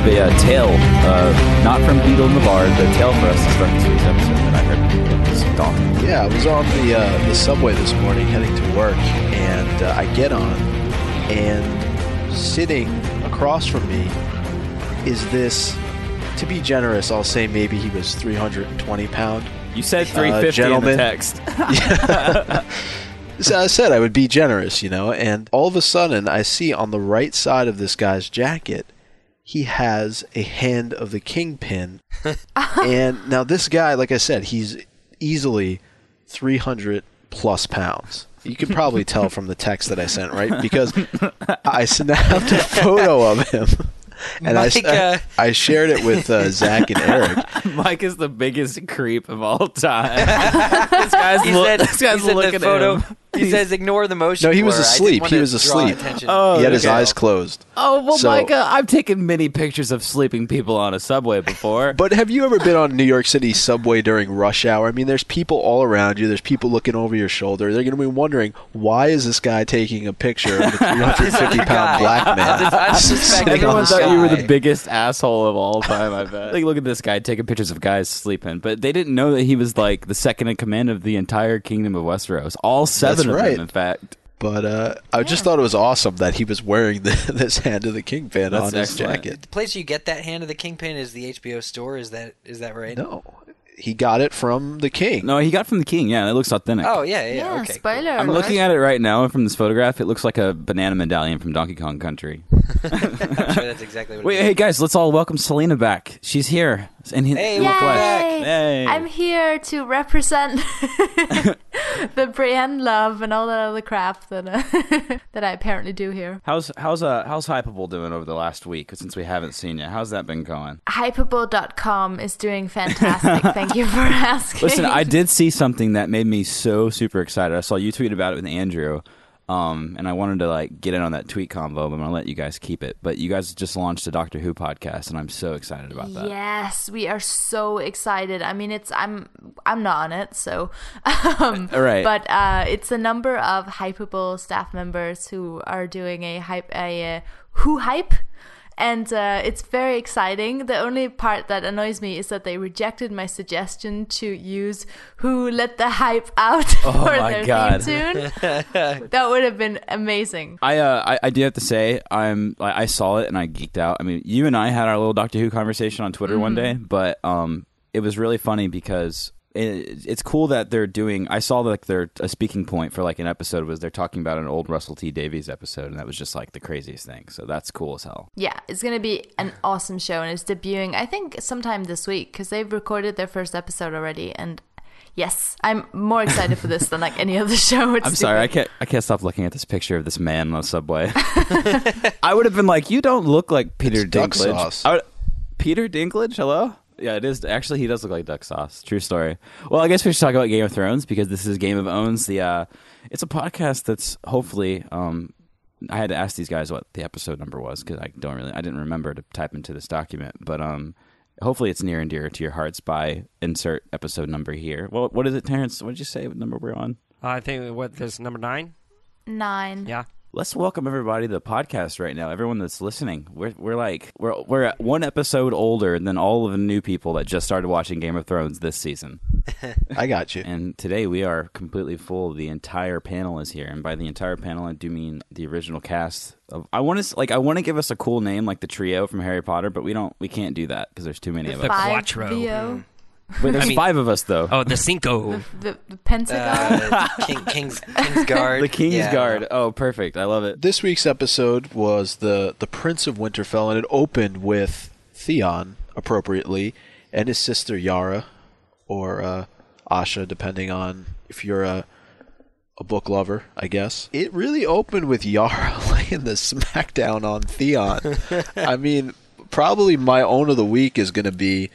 have a uh, tale, uh, not from Beedle and the Bard, but a tale for us to start this week's episode that I heard was daunting. Yeah, I was on the uh, the subway this morning heading to work, and uh, I get on, and sitting across from me is this. To be generous, I'll say maybe he was 320 pound. You said 350 in the text. So I said I would be generous, you know, and all of a sudden I see on the right side of this guy's jacket, he has a hand of the kingpin. and now this guy, like I said, he's easily 300 plus pounds. You could probably tell from the text that I sent, right? Because I snapped a photo of him. And I, uh, I shared it with uh, Zach and Eric. Mike is the biggest creep of all time. this guy's, He lo- said, this guy's he looking the photo. at him. He says ignore the motion. No, he was blur. I asleep. He was asleep. Oh, He had his okay. eyes closed. Oh well, So- Micah, I've taken many pictures of sleeping people on a subway before. But have you ever been on New York City subway during rush hour? I mean, there's people all around you. There's people looking over your shoulder. They're going to be wondering why is this guy taking a picture of a 350 pound black man? I suspect sitting on Everyone the thought you were the biggest asshole of all time. I bet. like, look at this guy taking pictures of guys sleeping, but they didn't know that he was like the second in command of the entire kingdom of Westeros. All seven That's of right. them, in fact. But uh, I just thought it was awesome that he was wearing the, this hand of the kingpin That's on his excellent. jacket. The place you get that hand of the kingpin is the HBO store. Is that is that right? No, he got it from the king. No, he got from the king. Yeah, it looks authentic. Oh yeah, yeah. Yeah, okay. spoiler. I'm looking at it right now and from this photograph. It looks like a banana medallion from Donkey Kong Country. I'm sure that's exactly what. Wait, it is. hey guys, let's all welcome Selena back. She's here. In, in Hey, the welcome back. Hey. I'm here to represent the brand love and all that other crap that uh, that I apparently do here. How's how's uh how's Hypable doing over the last week since we haven't seen you? How's that been going? Hypable.com is doing fantastic. Thank you for asking. Listen, I did see something that made me so super excited. I saw you tweet about it with Andrew, um, and I wanted to like get in on that tweet convo, but I'm gonna let you guys keep it. But you guys just launched a Doctor Who podcast, and I'm so excited about that. Yes, we are so excited. I mean, it's I'm I'm not on it, so um, All right. But uh, it's a number of Hypable staff members who are doing a hype a uh, Who hype. And uh, it's very exciting. The only part that annoys me is that they rejected my suggestion to use "Who Let the Hype Out" for Oh my their God. theme tune. that would have been amazing. I, uh, I I do have to say I'm I I saw it and I geeked out. I mean, you and I had our little Doctor Who conversation on Twitter one day, but um, it was really funny because it's cool that they're doing. I saw like their a speaking point for like an episode was they're talking about an old Russell T Davies episode, and that was just like the craziest thing. So that's cool as hell. Yeah, it's gonna be an awesome show, and it's debuting I think sometime this week because they've recorded their first episode already. And yes, I'm more excited for this than like any other show. It's I'm sorry, I can't I can't stop looking at this picture of this man on the subway. I would have been like, you don't look like Peter It's duck Dinklage. sauce. I would- Peter Dinklage, hello. Yeah, it is. Actually, he does look like duck sauce. True story. Well, I guess we should talk about Game of Thrones because this is Game of Owns. The uh, it's a podcast that's hopefully. Um, I had to ask these guys what the episode number was because I don't really, I didn't remember to type into this document. But um, hopefully, it's near and dear to your hearts by insert episode number here. Well, what is it, Terrence? What did you say? What number we're on? I think what this number nine. nine. Yeah. Let's welcome everybody to the podcast right now. Everyone that's listening, we're we're like we're we're at one episode older than all of the new people that just started watching Game of Thrones this season. I got you. And today we are completely full. The entire panel is here, and by the entire panel, I do mean the original cast. Of, I want to like I want to give us a cool name like the trio from Harry Potter, but we don't we can't do that because there's too many of The us. Five Quattro. VO. Wait, there's I mean- five of us though. Oh, the Cinco. The, the Pentagon. Uh, King, King's King's Guard. the King's Yeah. Guard. Oh, perfect. I love it. This week's episode was the the Prince of Winterfell, and it opened with Theon, appropriately, and his sister Yara, or uh, Asha, depending on if you're a a book lover, I guess. It really opened with Yara laying the smackdown on Theon. I mean, probably my own of the week is going to be.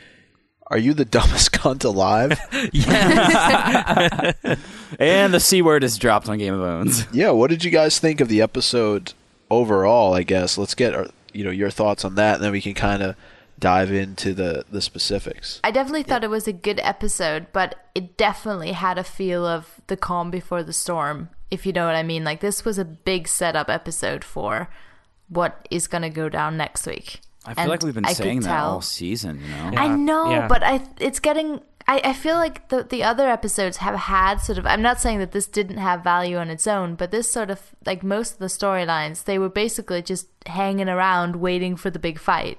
Are you the dumbest cunt alive? Yes. and the c word is dropped on Game of Thrones. yeah. What did you guys think of the episode overall? I guess let's get our, you know your thoughts on that, and then we can kind of dive into the the specifics. I definitely thought it was a good episode, but it definitely had a feel of the calm before the storm, if you know what I mean. Like this was a big setup episode for what is going to go down next week. I feel And like we've been I saying that tell. all season. You know. I know, yeah. but I it's getting. I, I feel like the the other episodes have had sort of. I'm not saying that this didn't have value on its own, but this sort of like most of the storylines, they were basically just hanging around waiting for the big fight.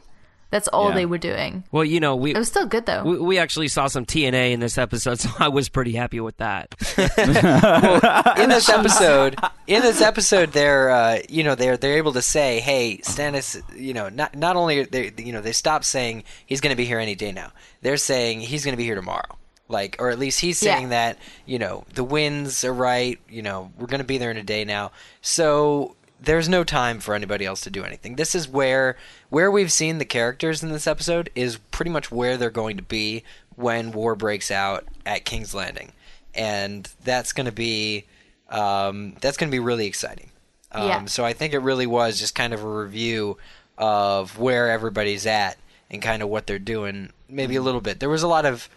That's all Yeah. they were doing. Well, you know, we It was still good though. we, we actually saw some TNA in this episode, so I was pretty happy with that. in this episode, in this episode, they're uh, you know they're they're able to say, hey, Stannis, you know, not not only are they you know they stop saying he's going to be here any day now. They're saying he's going to be here tomorrow. Like, or at least he's Yeah. saying that you know the winds are right. You know, we're going to be there in a day now. So there's no time for anybody else to do anything. This is where where we've seen the characters in this episode is pretty much where they're going to be when war breaks out at King's Landing, and that's going to be um, that's going to be really exciting. Um, Yeah. So I think it really was just kind of a review of where everybody's at and kind of what they're doing. Maybe a little bit. There was a lot of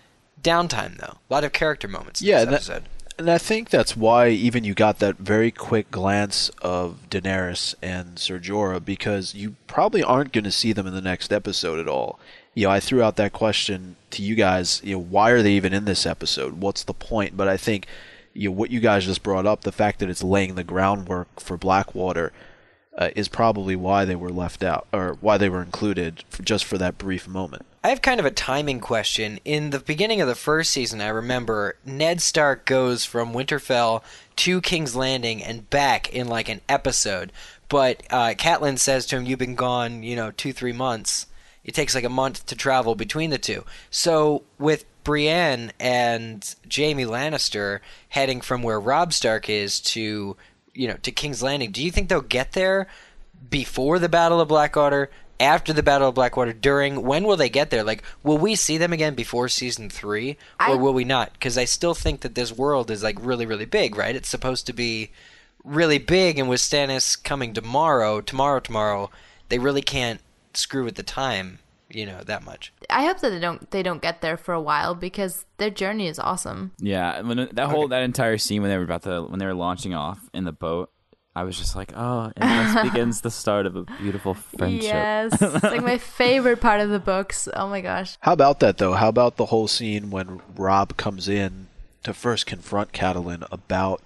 downtime though, a lot of character moments in Yeah, this and I think that's why even you got that very quick glance of Daenerys and Ser Jorah because you probably aren't going to see them in the next episode at all. You know, I threw out that question to you guys. You know, why are they even in this episode? What's the point? But I think you know, what you guys just brought up, the fact that it's laying the groundwork for Blackwater, uh, is probably why they were left out or why they were included for, just for that brief moment. I have kind of a timing question. In the beginning of the first season, I remember Ned Stark goes from Winterfell to King's Landing and back in like an episode. But uh, Catelyn says to him, "You've been gone, you know, two three months. It takes like a month to travel between the two." So with Brienne and Jamie Lannister heading from where Rob Stark is to, you know, to King's Landing, do you think they'll get there before the Battle of Blackwater? After the Battle of Blackwater, during when will they get there? Like, will we see them again before season three, or I- will we not? Because I still think that this world is like really, really big, right? It's supposed to be really big, and with Stannis coming tomorrow, tomorrow, tomorrow, they really can't screw with the time, you know, that much. I hope that they don't they don't get there for a while because their journey is awesome. Yeah, when that whole that entire scene when they were about to when they were launching off in the boat, I was just like, oh, and this begins the start of a beautiful friendship. Yes, it's like my favorite part of the books. Oh my gosh. How about that though? How about the whole scene when Rob comes in to first confront Catelyn about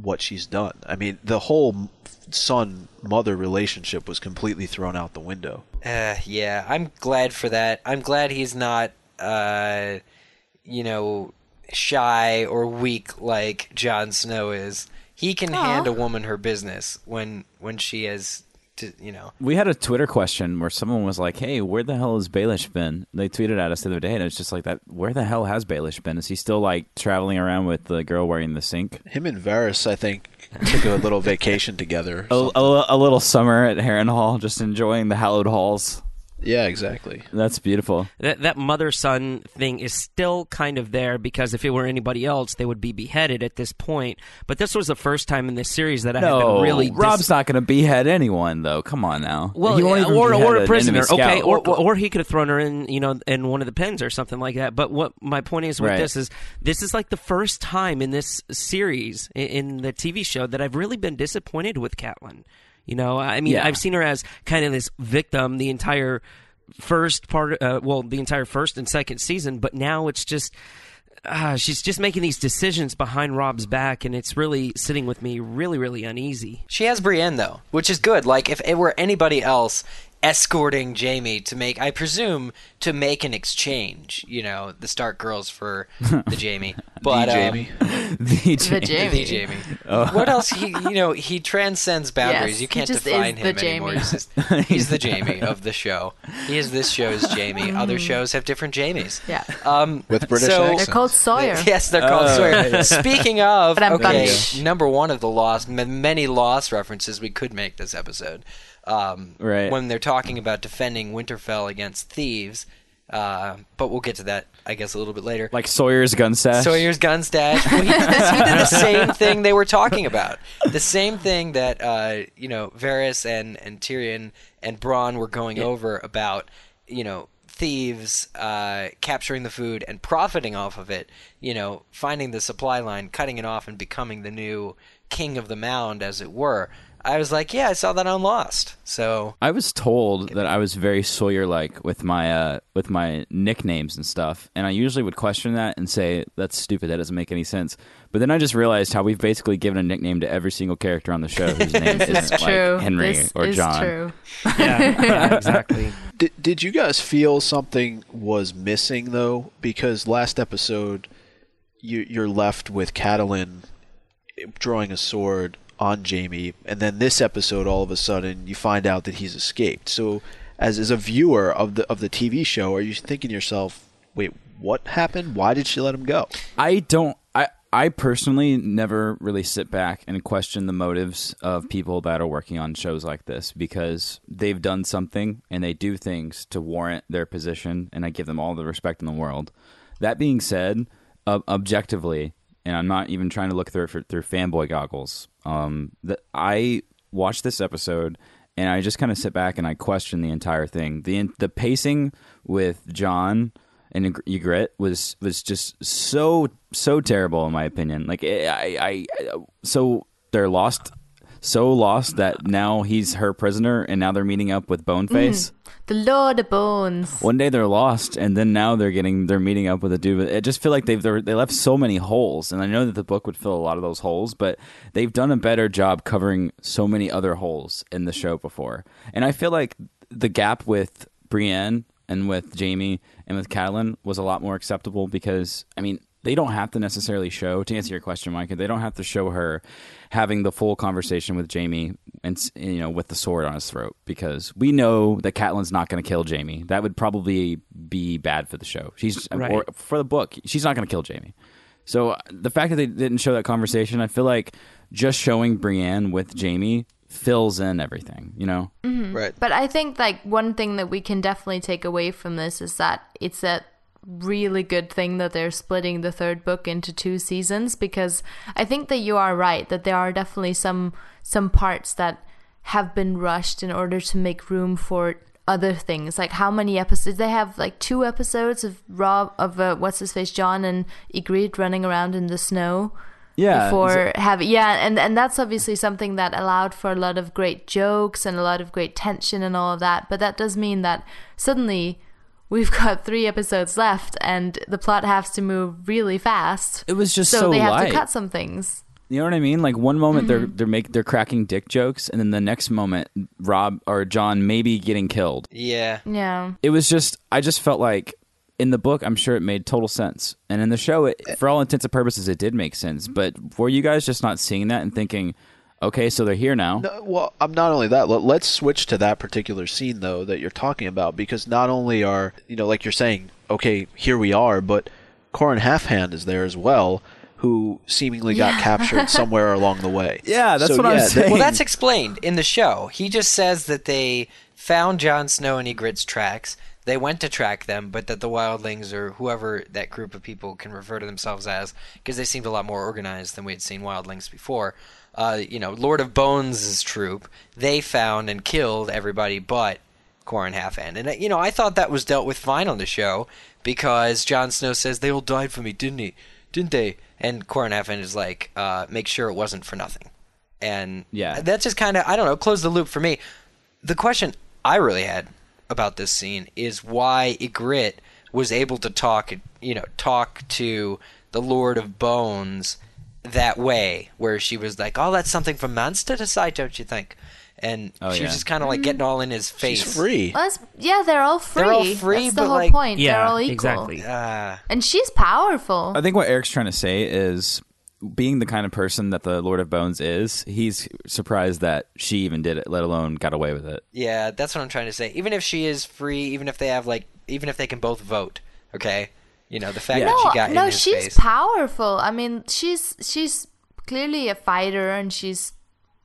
what she's done? I mean, the whole son mother relationship was completely thrown out the window. Uh, yeah, I'm glad for that. I'm glad he's not, uh, you know, shy or weak like Jon Snow is. He can Aw. hand a woman her business when when she has, to, you know. We had a Twitter question where someone was like, "Hey, where the hell has Baelish been?" They tweeted at us the other day, and it's just like that. Where the hell has Baelish been? Is he still like traveling around with the girl wearing the sink? Him and Varys, I think, took a little vacation together. A, a, a little summer at Harrenhal, just enjoying the hallowed halls. Yeah, exactly. That's beautiful. that that mother son thing is still kind of there because if it were anybody else, they would be beheaded at this point. But this was the first time in this series that I have been really dis- Rob's not going to behead anyone, though. Come on now. Well, He won't yeah, or or a prisoner, okay, or, or or he could have thrown her in, you know, in one of the pens or something like that. But what my point is with Right. this is this is like the first time in this series in, in the TV show that I've really been disappointed with Catelyn. You know, I mean, Yeah. I've seen her as kind of this victim the entire first part, uh, well, the entire first and second season, but now it's just. Uh, she's just making these decisions behind Rob's back, and it's really sitting with me really, really uneasy. She has Brienne though, which is good. Like if it were anybody else escorting Jamie to make, I presume, to make an exchange. You know, the Stark girls for the Jamie, but the um, Jamie. the The Jamie. The Jamie. What else? He, you know, he transcends boundaries. Yes, you can't define him anymore. Jamie. He's, just, he's the Jamie of the show. He is this show's Jamie. Other shows have different Jamies. Yeah. Um, With British so, accents. They're called Sawyer. Yes, they're called Sawyer. Speaking of, okay, number one of the lost, many lost references we could make this episode. Um, Right. When they're talking about defending Winterfell against thieves, uh, but we'll get to that, I guess, a little bit later. like Sawyer's gun stash. Sawyer's gun stash. Well, he, did this- he did the same thing they were talking about. The same thing that uh, you know Varys and and Tyrion and Bronn were going over about. You know, thieves uh, capturing the food and profiting off of it. You know, finding the supply line, cutting it off, and becoming the new king of the mound, as it were. I was like, yeah, I saw that on Lost. So I was told that I was very Sawyer like with my uh, with my nicknames and stuff, and I usually would question that and say that's stupid. That doesn't make any sense. But then I just realized how we've basically given a nickname to every single character on the show whose name is isn't true. like Henry this or is John. true. Yeah, yeah, exactly. Did, did you guys feel something was missing though? Because last episode, you you're left with Catelyn drawing a sword on Jamie, and then this episode, all of a sudden, you find out that he's escaped. So, as as a viewer of the of the TV show, are you thinking to yourself, "Wait, what happened? Why did she let him go?" I don't. I I personally never really sit back and question the motives of people that are working on shows like this because they've done something and they do things to warrant their position, and I give them all the respect in the world. That being said, uh, objectively, and I'm not even trying to look through it for, through fanboy goggles. Um, that I watched this episode and I just kind of sit back and I question the entire thing. the The pacing with Jon and Ygritte was was just so so terrible in my opinion. Like I, I, I so they're lost, so lost that now he's her prisoner, and now they're meeting up with Boneface. Mm-hmm. The Lord of Bones. One day they're lost, and then now they're getting they're meeting up with a dude. I just feel like they've they left so many holes, and I know that the book would fill a lot of those holes, but they've done a better job covering so many other holes in the show before. And I feel like the gap with Brienne and with Jamie and with Catelyn was a lot more acceptable because I mean they don't have to necessarily show to answer your question, Micah. They don't have to show her having the full conversation with Jamie and you know with the sword on his throat because we know that Catelyn's not going to kill Jamie. That would probably be bad for the show. She's Right. or for the book. She's not going to kill Jamie. So uh, the fact that they didn't show that conversation, I feel like just showing Brienne with Jamie fills in everything. You know. Right. But I think like one thing that we can definitely take away from this is that it's a really good thing that they're splitting the third book into two seasons because I think that you are right that there are definitely some some parts that have been rushed in order to make room for other things like how many episodes they have like two episodes of Rob of uh, what's his face Jon and Ygritte running around in the snow Yeah. before have yeah and and that's obviously something that allowed for a lot of great jokes and a lot of great tension and all of that but that does mean that suddenly we've got three episodes left and the plot has to move really fast It was just so, so they have light. to cut some things You know what I mean? Like one moment they're Mm-hmm. they're make they're cracking dick jokes, and then the next moment Rob or Jon maybe getting killed. yeah, yeah It was just I just felt like in the book I'm sure it made total sense, and in the show, it, for all intents and purposes, it did make sense. But were you guys just not seeing that and thinking, okay, so they're here now? No, well, I'm not only that. Let, let's switch to that particular scene though that you're talking about because not only are you know like you're saying, okay, here we are, but Qhorin Halfhand is there as well, who seemingly got captured somewhere along the way. Yeah, that's So, what I'm saying. Well, that's explained in the show. He just says that they found Jon Snow and Ygritte's tracks. They went to track them, but that the wildlings or whoever that group of people can refer to themselves as, because they seemed a lot more organized than we had seen wildlings before. Uh, you know, Lord of Bones' troop, they found and killed everybody but Qhorin Halfhand. And, uh, you know, I thought that was dealt with fine on the show because Jon Snow says, they all died for me, didn't he? Didn't they? And Qhorin Halfhand is like, uh, make sure it wasn't for nothing. And Yeah. that's just kind of I don't know, close the loop for me. The question I really had about this scene is why Ygritte was able to talk, you know, talk to the Lord of Bones that way, where she was like, "Oh, that's something for Manchester to decide, don't you think?" And Oh, she yeah. was just kind of like getting all in his face. She's free. well, yeah they're all free They're all free, that's the but, whole like- point they're Yeah, all equal exactly. Ah, and she's powerful I think what Eric's trying to say is being the kind of person that the Lord of Bones is, he's surprised that she even did it, let alone got away with it. yeah, that's what I'm trying to say. Even if she is free, even if they have like, even if they can both vote, okay, you know, the fact Yeah. that no, she got no, in his she's face. powerful. I mean, she's she's clearly a fighter, and she's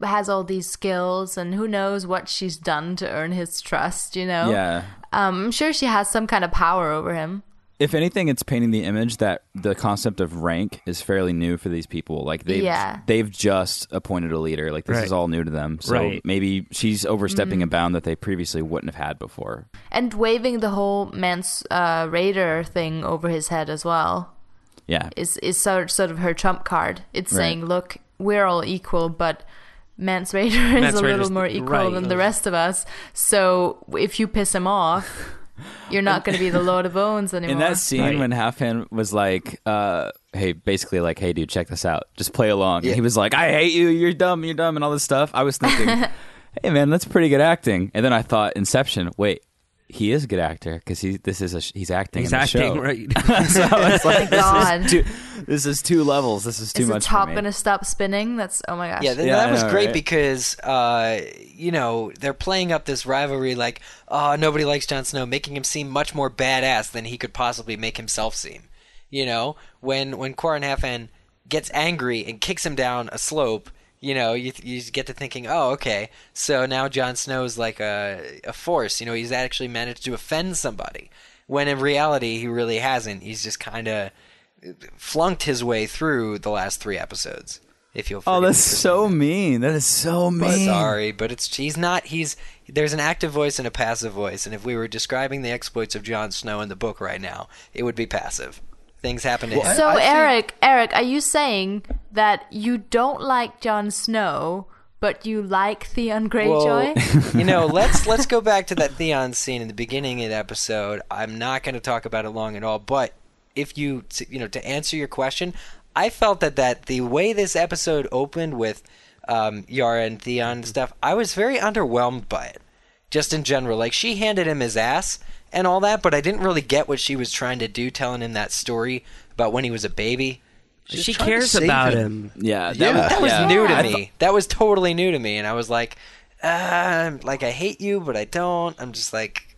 has all these skills, and who knows what she's done to earn his trust. You know, Yeah. Um, I'm sure she has some kind of power over him. If anything, it's painting the image that the concept of rank is fairly new for these people. Like they've Yeah. they've just appointed a leader. Like this Right. is all new to them. So Right. maybe she's overstepping Mm-hmm. a bound that they previously wouldn't have had before. And waving the whole Mance uh, Rayder thing over his head as well Yeah. is is sort sort of her trump card. It's Right. saying, look, we're all equal, but Mance Rayder is Mance a Rayder's- little more equal right. than the rest of us. So if you piss him off, you're not going to be the Lord of Bones anymore. In that scene Right. when Halfhand was like, uh, "Hey, basically like, hey, dude, check this out. Just play along." And he was like, "I hate you. You're dumb. You're dumb," and all this stuff. I was thinking, "Hey, man, that's pretty good acting." And then I thought, Inception. Wait, he is a good actor because he this is a sh- he's acting. He's in the acting show. right. so I was like, this is, two, this is two levels. This is too is the much top for me. going to stop spinning? That's oh my gosh. Yeah, th- Yeah, that I was know, great right? because uh, you know they're playing up this rivalry like, oh, nobody likes Jon Snow, making him seem much more badass than he could possibly make himself seem. You know, when when Qhorin Halfhand gets angry and kicks him down a slope, you know, you you get to thinking, oh, okay, so now Jon Snow is like a a force. You know, he's actually managed to offend somebody. When in reality, he really hasn't. He's just kind of uh, flunked his way through the last three episodes. If you'll oh, that's so mean. That is so But mean. sorry, but it's he's not. He's there's an active voice and a passive voice, and if we were describing the exploits of Jon Snow in the book right now, it would be passive. Things happen to him. So I think- Eric, Eric, are you saying that you don't like Jon Snow, but you like Theon Greyjoy? Well, you know, let's let's go back to that Theon scene in the beginning of the episode. I'm not going to talk about it long at all, but if you you know to answer your question, I felt that that the way this episode opened with um, Yara and Theon and stuff, I was very underwhelmed by it. Just in general, like she handed him his ass and all that, but I didn't really get what she was trying to do, telling him that story about when he was a baby. She's she cares about him. him. Yeah, that Yeah. was, That was yeah. new to me. thought- that was totally new to me, and I was like, uh, like I hate you, but I don't. I'm just like,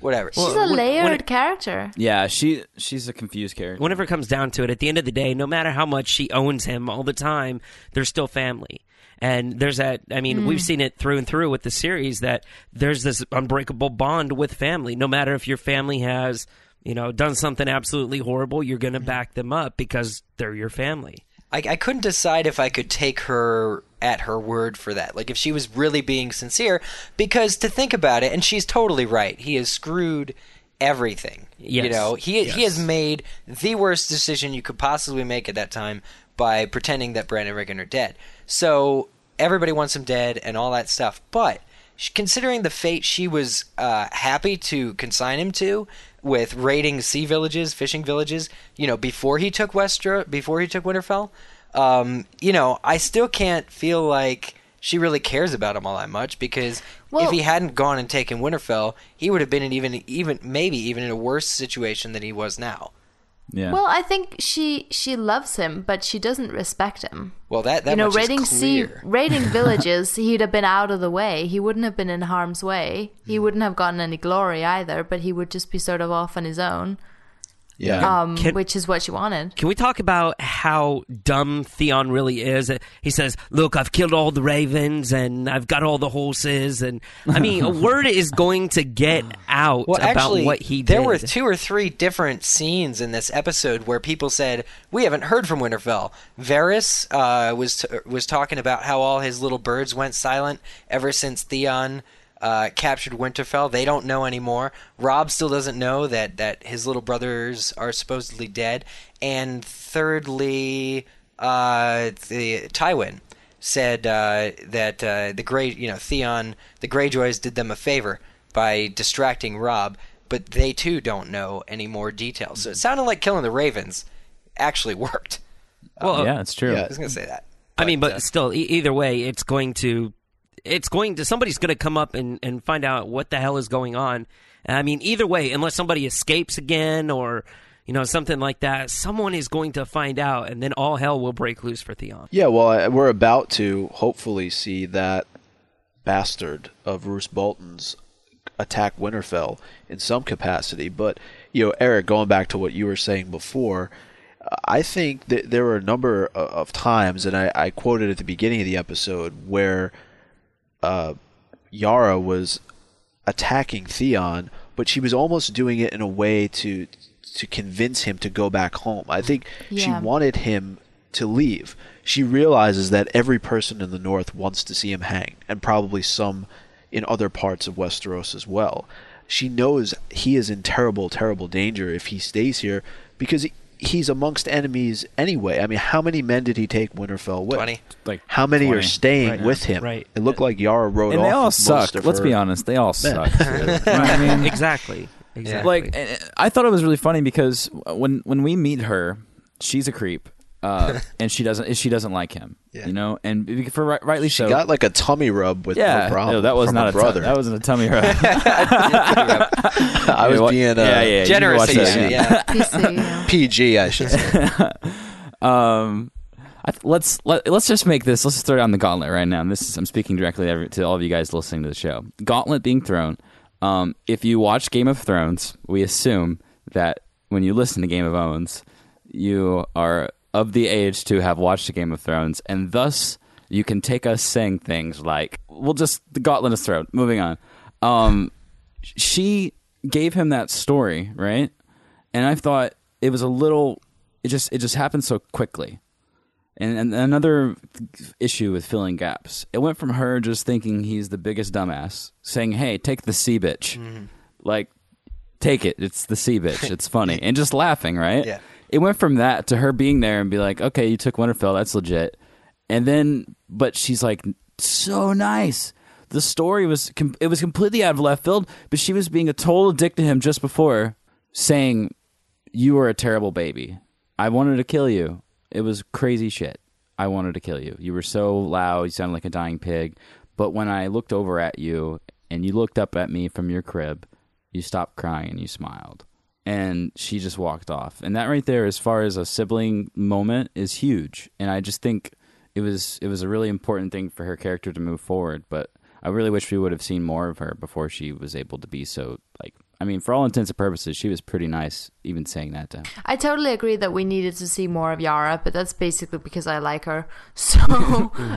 whatever. She's Well, a when- layered when it- character. yeah, she she's a confused character. Whenever it comes down to it, at the end of the day, no matter how much she owns him all the time, they're still family. And there's that. I mean, we've hmm. seen it through and through with the series that there's this unbreakable bond with family. No matter if your family has, you know, done something absolutely horrible, you're going to hmm. back them up because they're your family. I, I couldn't decide if I could take her at her word for that. Like if she was really being sincere, because to think about it, and she's totally right. He has screwed everything. Yes. You know, he he has made the worst decision you could possibly make at that time by pretending that Bran and Rickon are dead. So everybody wants him dead and all that stuff. But considering the fate she was uh, happy to consign him to with raiding sea villages, fishing villages, you know, before he took Westro, before he took Winterfell, um, you know, I still can't feel like she really cares about him all that much because Well- if he hadn't gone and taken Winterfell, he would have been in even even maybe even in a worse situation than he was now. Yeah. Well, I think she she loves him, but she doesn't respect him. Well, that that you know, much raiding is sea, clear. raiding villages, he'd have been out of the way. He wouldn't have been in harm's way. He Hmm. wouldn't have gotten any glory either. But he would just be sort of off on his own, Yeah. um, Can- which is what she wanted. Can we talk about how dumb Theon really is? He says, "Look, I've killed all the ravens and I've got all the horses." And I mean, a word is going to get out Well, about actually, what he did. there were two or three different scenes in this episode where people said we haven't heard from Winterfell. Varys uh, was was talking about how all his little birds went silent ever since Theon uh, captured Winterfell. They don't know anymore. Rob still doesn't know that that his little brothers are supposedly dead. And thirdly, uh, the Tywin said uh, that uh, the Grey, you know, Theon, the Greyjoys did them a favor by distracting Rob, but they too don't know any more details. So it sounded like killing the Ravens actually worked. well, yeah, it's true. yeah. I was gonna say that. I mean, but uh, still, e- either way, it's going to, it's going to, somebody's going to come up and, and find out what the hell is going on. I mean, either way, unless somebody escapes again or, you know, something like that, someone is going to find out, and then all hell will break loose for Theon. Yeah, well, I- we're about to hopefully see that bastard of Roose Bolton's attack Winterfell in some capacity. But you know, Eric, going back to what you were saying before, I think that there were a number of times, and I, I quoted at the beginning of the episode where uh, Yara was attacking Theon, but she was almost doing it in a way to to convince him to go back home. I think she wanted him to leave. She realizes that every person in the north wants to see him hang, and probably some in other parts of Westeros as well. She knows he is in terrible, terrible danger if he stays here because he, he's amongst enemies anyway. I mean, how many men did he take Winterfell with? 20. Like How many 20. are staying Right. with him? Right. It looked like Yara rode And off. they all with suck. most of Let's be honest, they all Men. suck. You know what I mean, exactly. Exactly. like I thought it was really funny because when when we meet her, she's a creep, uh, and she doesn't she doesn't like him. Yeah. You know, and for ri- rightly She so. got like a tummy rub with yeah, no problem. no, that was from not her a tu- brother. that wasn't a tummy rub. I was What- being uh, yeah, yeah, Generous that, yeah. yeah. PC, yeah. PG, I should say. Um, I th- let's let, let's just make this. Let's just throw down the gauntlet right now. And this is I'm speaking directly to, every, to all of you guys listening to the show. Gauntlet being thrown. Um, if you watch Game of Thrones, we assume that when you listen to Game of Owns, you are of the age to have watched Game of Thrones, and thus you can take us saying things like, "We'll just the gauntlet is thrown." Moving on. Um, she gave him that story, right? And I thought it was a little. It just it just happened so quickly. And, and another issue with filling gaps. It went from her just thinking he's the biggest dumbass, saying, "Hey, take the sea bitch," like, take it. It's the sea bitch. It's funny, and just laughing, right? Yeah. It went from that to her being there and be like, "Okay, you took Winterfell. That's legit." And then, but she's like, so nice. The story was it was completely out of left field, but she was being a total dick to him just before, saying, "You were a terrible baby. I wanted to kill you. It was crazy shit. I wanted to kill you. You were so loud. You sounded like a dying pig. But when I looked over at you and you looked up at me from your crib, you stopped crying and you smiled." And she just walked off. And that right there, as far as a sibling moment, is huge. And I just think it was it was a really important thing for her character to move forward. But I really wish we would have seen more of her before she was able to be so like. I mean, for all intents and purposes, she was pretty nice, even saying that to him. I totally agree that we needed to see more of Yara, but that's basically because I like her. So,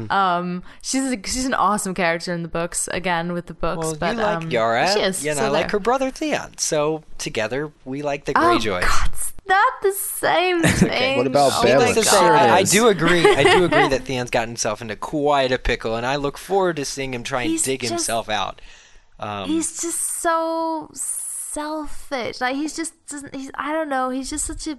um, she's a, she's an awesome character in the books. Again, with the books, Well, but you like um, Yara, She is. and so I like there. her brother Theon. So together, we like the Oh Greyjoys. God, it's not the same thing. What about oh Bella? my Sure say, I, I do agree. I do agree that Theon's gotten himself into quite a pickle, and I look forward to seeing him try and He's dig just- himself out. Um, he's just so selfish. Like he's just doesn't. He's I don't know. He's just such a.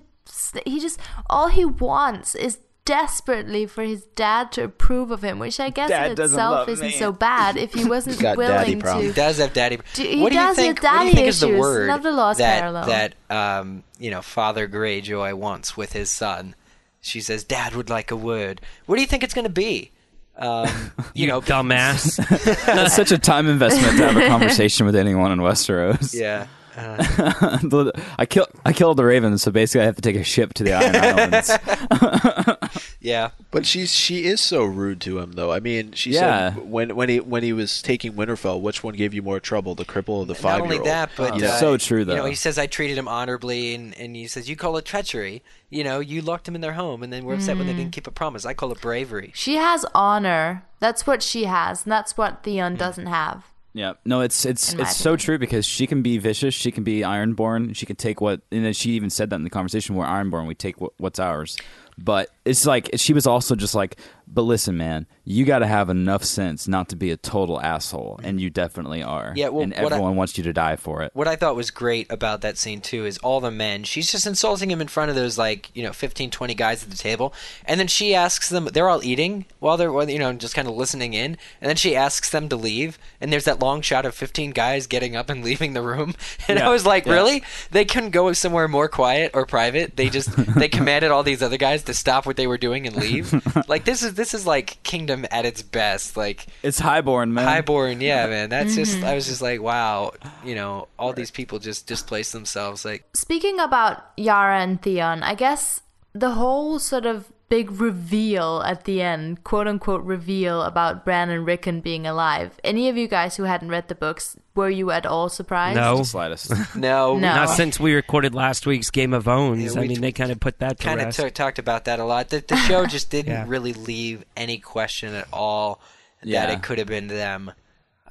He just all he wants is desperately for his dad to approve of him, which I guess Dad in itself isn't me. so bad if he wasn't got daddy willing he problems. to. does have daddy. Do- he what do you does have think? what do you think is the word Another lost that parallel. that um, you know Father Greyjoy wants with his son? She says, "Dad would like a word." What do you think it's going to be? Um, you know, dumbass. That's such a time investment to have a conversation with anyone in Westeros. yeah. Uh, I killed I killed the Ravens, so basically I have to take a ship to the Iron Islands. yeah. But she's she is so rude to him, though. I mean, she Yeah. said when when he when he was taking Winterfell, which one gave you more trouble, the cripple or the Not five year old? Not only old? that, but Yeah. uh, So true, though. You know, he says I treated him honorably, and, and he says you call it treachery. You know, you locked him in their home, and then we're upset when they Mm. didn't keep a promise. I call it bravery. She has honor. That's what she has, and that's what Theon doesn't have. Yeah, no, it's it's it's so true because she can be vicious, she can be Ironborn, she can take what, and then she even said that in the conversation. We're Ironborn, we take what, what's ours. But it's like she was also just like, but listen, man, you got to have enough sense not to be a total asshole, and you definitely are. Yeah, well, and what I- everyone wants you to die for it. What I thought was great about that scene too is all the men. She's just insulting him in front of those like you know 15, 20 guys at the table, and then she asks them. They're all eating while they're you know just kind of listening in, and then she asks them to leave. And there's that long shot of fifteen guys getting up and leaving the room, and Yeah, I was like, yeah. really? They couldn't go somewhere more quiet or private. They just they commanded all these other guys to stop what they were doing and leave. like this is this is like kingdom at its best. Like It's highborn, man. Highborn, yeah, man. That's just Mm-hmm. I was just like, wow, you know, all these people just displace themselves. Like, Speaking about Yara and Theon, I guess the whole sort of big reveal at the end, quote unquote reveal about Bran and Rickon being alive. Any of you guys who hadn't read the books, were you at all surprised? No. Slightest. no, No. Not since we recorded last week's Game of Owns. Yeah, I we- mean, they kind of put that to kind of t- talked about that a lot. The, the show just didn't Yeah. really leave any question at all that Yeah. it could have been them.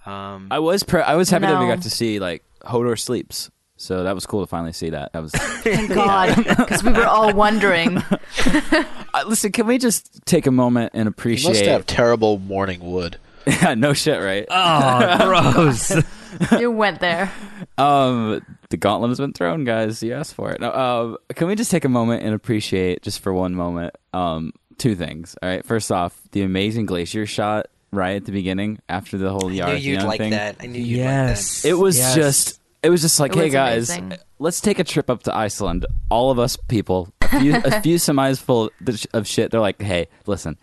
Um, I was pre- I was happy that we got to see like Hodor sleeps, so that was cool to finally see that. That was. Thank God, because we were all wondering. Uh, listen, can we just take a moment and He appreciate? must have terrible morning wood. yeah, no shit, right? oh, gross. you went there. Um, the gauntlet has been thrown, guys. You asked for it. No, uh, can we just take a moment and appreciate, just for one moment, um, two things? All right. First off, the amazing glacier shot right at the beginning after the whole yard. I knew you'd Theon like thing. that. I knew you'd Yes. It was Yes. just. It was just like, It hey guys, amazing. let's take a trip up to Iceland. All of us people, a few, a few semis full of shit. They're like, hey, listen,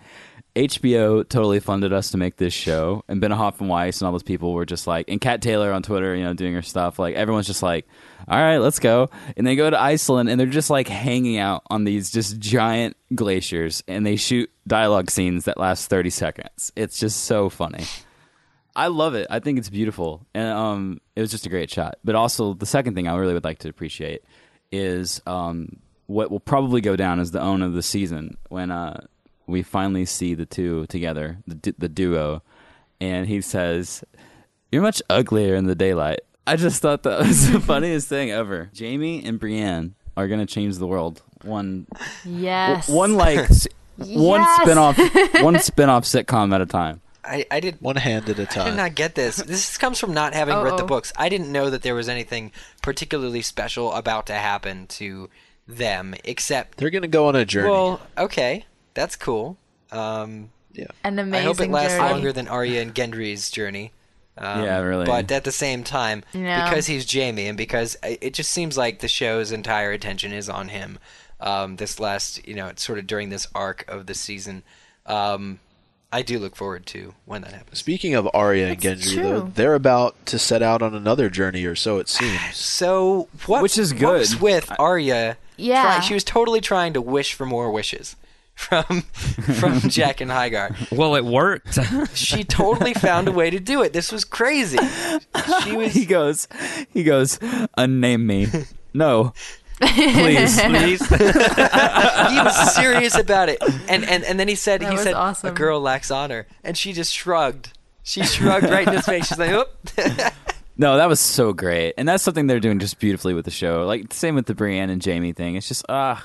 HBO totally funded us to make this show, and Benioff and Weiss and all those people were just like, and Kat Taylor on Twitter, you know, doing her stuff. Like everyone's just like, all right, let's go. And they go to Iceland, and they're just like hanging out on these just giant glaciers, and they shoot dialogue scenes that last thirty seconds. It's just so funny. I love it. I think it's beautiful, and um, it was just a great shot. But also, the second thing I really would like to appreciate is um, what will probably go down as the own of the season when uh, we finally see the two together, the du- the duo, and he says, "You're much uglier in the daylight." I just thought that was the funniest thing ever. Jamie and Brienne are gonna change the world. One Yes. one like s- one Yes. spin-off one spin-off sitcom at a time. I, I did. One hand at a time. I did not get this. This comes from not having read the books. I didn't know that there was anything particularly special about to happen to them, except. They're gonna go on a journey. Well, okay, that's cool. Um, An amazing. I hope it lasts journey. longer than Arya and Gendry's journey. Um, Yeah, really. But at the same time, Yeah. because he's Jamie, and because it just seems like the show's entire attention is on him. Um, this last, you know, it's sort of during this arc of the season. Um, I do look forward to when that happens. Speaking of Arya and That's Gendry, though, they're about to set out on another journey, or so it seems. So what? Which is What was good. with Arya? Yeah. try- she was totally trying to wish for more wishes from from Jaqen H'ghar. Well, it worked. She totally found a way to do it. This was crazy. She was. he goes, he goes, unname me. No, please. Please. he was serious about it, and and and then he said That he was said a girl lacks honor, and she just shrugged. She shrugged right in his face. She's like, "Oop." No, that was so great, and that's something they're doing just beautifully with the show. Like same with the Brienne and Jamie thing. It's just ah,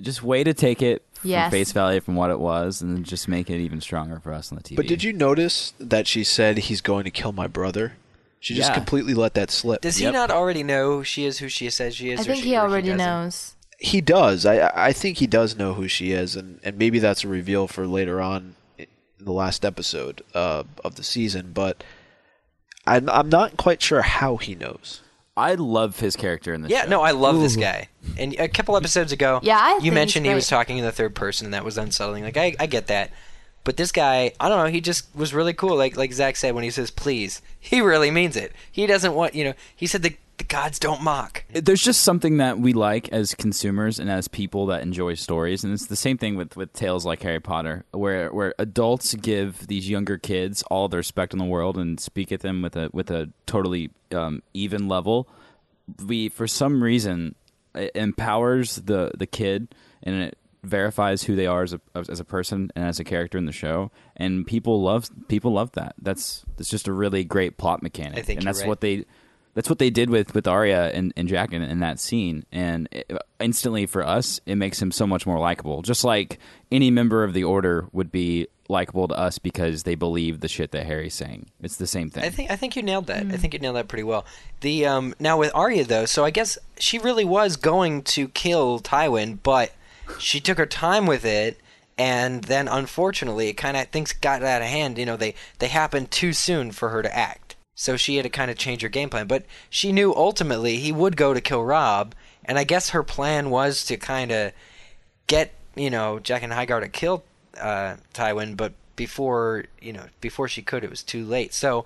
just way to take it from Yes. face value from what it was, and then just make it even stronger for us on the TV. But did you notice that she said he's going to kill my brother? She just Yeah. completely let that slip. Does he Yep. not already know she is who she says she is? I or think she, he or already doesn't? knows. He does. I I think he does know who she is, and, and maybe that's a reveal for later on in the last episode uh, of the season. But I'm I'm not quite sure how he knows. I love his character in this. Yeah, show. no, I love this guy. And a couple episodes ago, Yeah, I you think mentioned he was great. talking in the third person, and that was unsettling. Like, I, I get that. But this guy, I don't know, he just was really cool. Like like Zach said, when he says please, he really means it. He doesn't want, you know, he said the, the gods don't mock. there's just something that we like as consumers and as people that enjoy stories and it's the same thing with, with tales like harry potter where where adults give these younger kids all the respect in the world and speak at them with a with a totally um, even level we for some reason it empowers the the kid and it verifies who they are as a as a person and as a character in the show and people love people love that that's that's just a really great plot mechanic I think and you're that's right. what they that's what they did with with Arya and, and Jaqen, in that scene, and it, instantly for us, it makes him so much more likable. Just like any member of the Order would be likable to us because they believe the shit that Harry's saying. It's the same thing. I think I think you nailed that. I think you nailed that pretty well. The um now with Arya though, so I guess she really was going to kill Tywin, but she took her time with it and then unfortunately it kind of things got out of hand, you know, they they happened too soon for her to act. So she had to kind of change her game plan, but she knew ultimately he would go to kill Rob, and I guess her plan was to kind of get you know Jaqen H'ghar to kill uh, Tywin, but before you know before she could, it was too late. So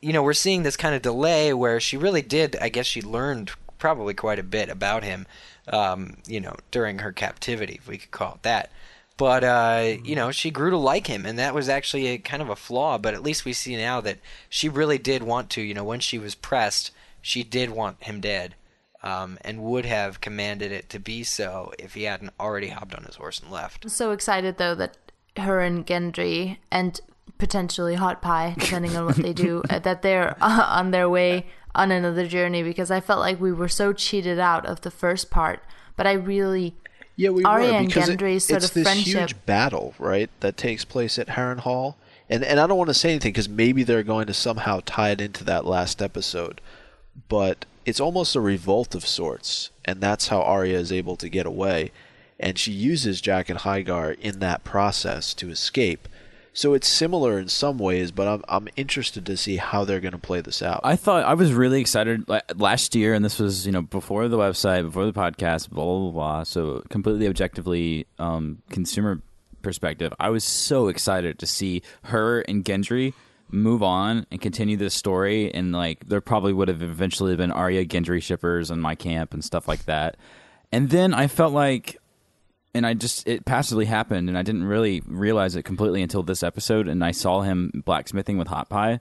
you know we're seeing this kind of delay where she really did. I guess she learned probably quite a bit about him, um, you know, during her captivity, if we could call it that. But uh, you know, she grew to like him, and that was actually a kind of a flaw. But at least we see now that she really did want to. You know, when she was pressed, she did want him dead um, and would have commanded it to be so if he hadn't already hopped on his horse and left. I'm so excited though that her and Gendry and potentially Hot Pie, depending on what they do, uh, that they're uh, on their way on another journey because I felt like we were so cheated out of the first part. But I really, Yeah, we Arya were and because it- sort it's of this friendship. huge battle, right, that takes place at Harrenhal, and and I don't want to say anything because maybe they're going to somehow tie it into that last episode, but it's almost a revolt of sorts, and that's how Arya is able to get away. And she uses Jaqen H'ghar in that process to escape. So it's similar in some ways, but I'm I'm interested to see how they're going to play this out. I thought I was really excited last year, and this was you know before the website, before the podcast, blah blah blah. blah so completely objectively, um, consumer perspective, I was so excited to see her and Gendry move on and continue this story, and like there probably would have eventually been Arya Gendry shippers in my camp and stuff like that. And then I felt like and I just it passively happened, and I didn't really realize it completely until this episode, and I saw him blacksmithing with Hot Pie.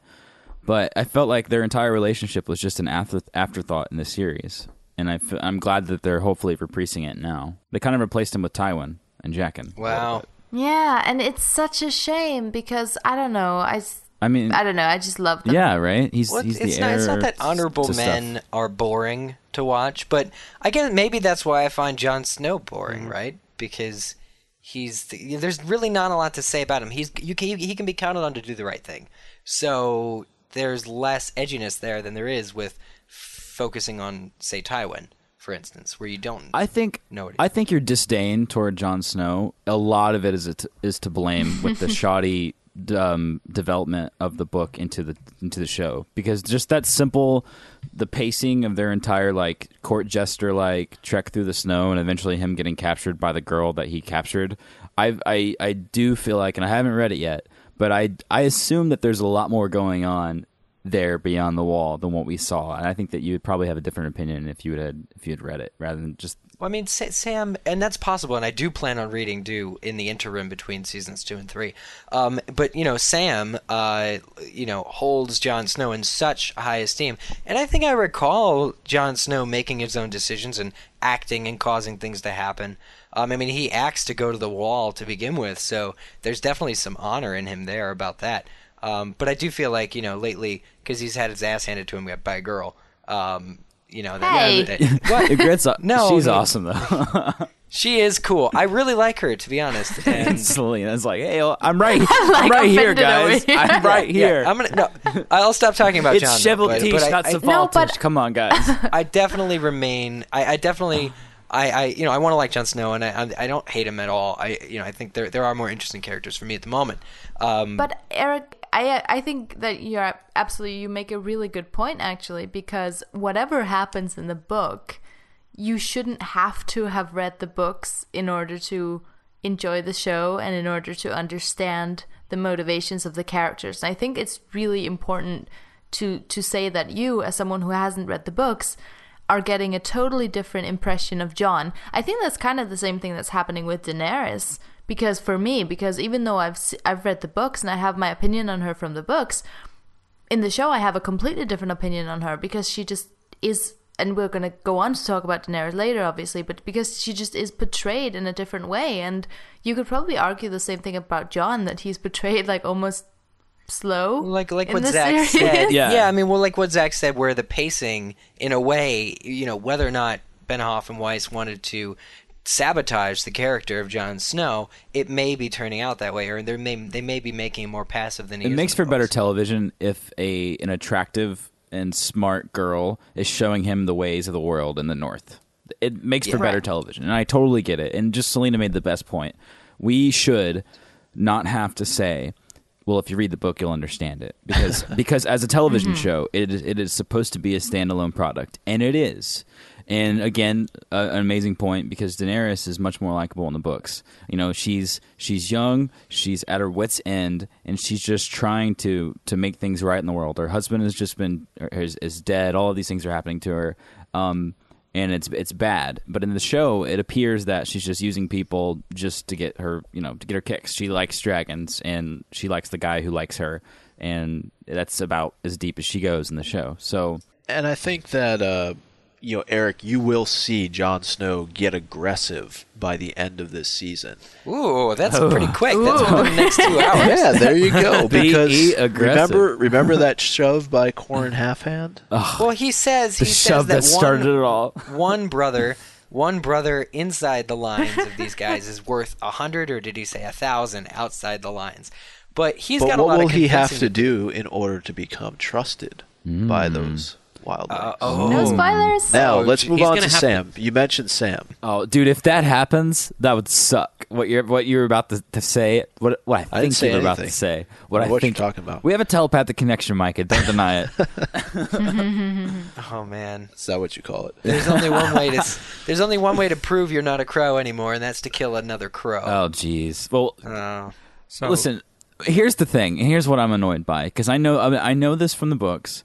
But I felt like their entire relationship was just an after, afterthought in the series, and I f- I'm glad that they're hopefully reprising it now. They kind of replaced him with Tywin and Jaqen. Wow. Yeah, and it's such a shame because I don't know. I I mean, I don't know. I just love them. yeah, right? He's Well, he's it's the not, heir it's not that to honorable stuff. men are boring to watch, but I guess maybe that's why I find Jon Snow boring, Mm-hmm. right? Because he's there's really not a lot to say about him. He's you can he can be counted on to do the right thing. So there's less edginess there than there is with focusing on say Tywin, for instance, where you don't. I think know I think your disdain toward Jon Snow, a lot of it is is to blame with the shoddy um, development of the book into the into the show because just that simple, the pacing of their entire like court jester like trek through the snow and eventually him getting captured by the girl that he captured. I I I do feel like, and I haven't read it yet, but I I assume that there's a lot more going on there beyond the wall than what we saw, and I think that you would probably have a different opinion if you had if you had read it rather than just Well, I mean, Sam, and that's possible, and I do plan on reading Do in the interim between seasons two and three. Um, but you know, Sam, uh, you know, holds Jon Snow in such high esteem, and I think I recall Jon Snow making his own decisions and acting and causing things to happen. Um, I mean, he acts to go to the wall to begin with, so there's definitely some honor in him there about that. Um, but I do feel like you know lately because he's had his ass handed to him by a girl. Um, you know, that, Hey. that- what? Gret's, No, she's no. awesome though. She is cool. I really like her, to be honest. and And Selena's like, "Hey, I'm right, I'm right here, guys. here. I'm right here. yeah, I'm gonna no. I'll stop talking about it's Jon. Cheval but, Tish, but I, not I, No, but- Come on, guys. I definitely remain. I, I definitely. I, I, you know, I want to like Jon Snow, and I, I, I don't hate him at all. I, you know, I think there, there are more interesting characters for me at the moment. Um, But Eric, I I think that you're absolutely you make a really good point actually because whatever happens in the book, you shouldn't have to have read the books in order to enjoy the show and in order to understand the motivations of the characters. And I think it's really important to to say that you as someone who hasn't read the books are getting a totally different impression of Jon. I think that's kind of the same thing that's happening with Daenerys because for me because even though I've I've read the books and I have my opinion on her from the books, in the show I have a completely different opinion on her because she just is and we're going to go on to talk about Daenerys later obviously, but because she just is portrayed in a different way and you could probably argue the same thing about Jon that he's portrayed like almost slow like like what Zach series. said. Yeah. yeah, I mean, well, like what Zach said, where the pacing, in a way, you know, whether or not Benioff and Weiss wanted to sabotage the character of Jon Snow, it may be turning out that way, or they may they may be making him more passive than he it makes for better television if a an attractive and smart girl is showing him the ways of the world in the North. It makes for better Right. television, and I totally get it. And just Selena made the best point. We should not have to say, "Well, if you read the book, you'll understand it," because because as a television mm-hmm. show, it it is supposed to be a standalone product, and it is. And again, uh, an amazing point because Daenerys is much more likable in the books. You know, she's she's young, she's at her wits' end, and she's just trying to to make things right in the world. Her husband has just been is, is dead. All of these things are happening to her, um, and it's it's bad. But in the show, it appears that she's just using people just to get her, you know, to get her kicks. She likes dragons, and she likes the guy who likes her, and that's about as deep as she goes in the show. So And I think that uh, you know, Eric, you will see Jon Snow get aggressive by the end of this season. Ooh, that's oh. pretty quick. That's within the next two hours. Yeah, there you go. Be Because aggressive. remember, remember that shove by Qhorin Halfhand? Well, he says he the says shove that, that started one, it all. one brother, one brother inside the lines of these guys is worth a hundred, or did he say a thousand outside the lines? But he's But got a lot. what will he have to do in order to become trusted by hmm. those Wild Uh, oh. No spoilers. Now Oh, let's move he's on gonna to Sam. You mentioned Sam. Oh, dude, if that happens, that would suck. What you're what you were about to, to say, what what I I think didn't say you were about to say, what I What you're think talking about. We have a telepathic connection, Micah. Don't deny it. Oh man. Is that what you call it? There's only one way to there's only one way to prove you're not a crow anymore, and that's to kill another crow. oh, jeez. Well, Oh. So listen. Here's the thing. Here's what I'm annoyed by because I know I know this from the books.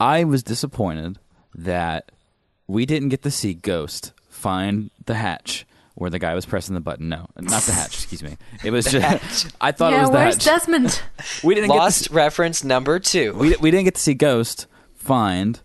I was disappointed that we didn't get to see Ghost find the hatch where the guy was pressing the button. No, not the hatch. Excuse me. It was just. I thought it yeah, was the where's hatch. Desmond? we didn't get to Lost see- reference number two. we, we didn't get to see Ghost find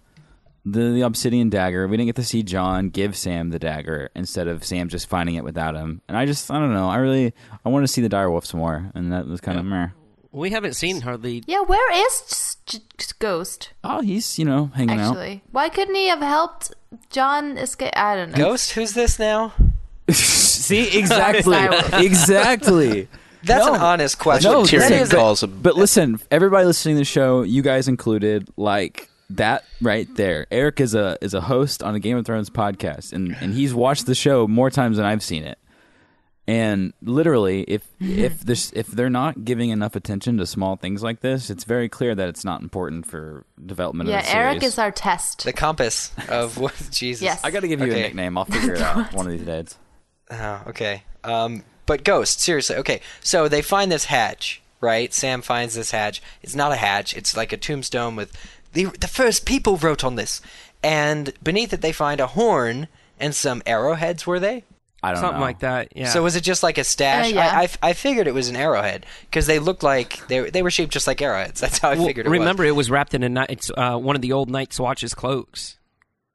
the, the obsidian dagger. We didn't get to see Jon give Sam the dagger instead of Sam just finding it without him. And I just, I don't know. I really, I want to see the direwolf some more, and that was kind of meh. We haven't seen hardly. yeah, where is J- J- Ghost? Oh, he's you know hanging out. Actually, why couldn't he have helped Jon escape? I don't know. Ghost, who's this now? see, exactly, exactly. That's No. an honest question. No, what Tyrion is a- calls him. But listen, everybody listening to the show, you guys included, like that right there. Eric is a is a host on a Game of Thrones podcast, and and he's watched the show more times than I've seen it. And literally, if if this if they're not giving enough attention to small things like this, it's very clear that it's not important for development. Yeah, of the Yeah, Eric is our test. the compass of what Jesus. Yes. I got to give you Okay. a nickname. I'll figure it out one of these days. Oh, okay. Um, but Ghost, seriously, okay. So they find this hatch, right? Sam finds this hatch. It's not a hatch. It's like a tombstone with the the first people wrote on this, and beneath it they find a horn and some arrowheads. Were they? I don't Something know. like that. Yeah. So was it just like a stash? Uh, yeah. I, I, I figured it was an arrowhead because they looked like they they were shaped just like arrowheads. That's how I Well, figured it remember, was. it was wrapped in a night. It's uh, one of the old Night's Watch's cloaks.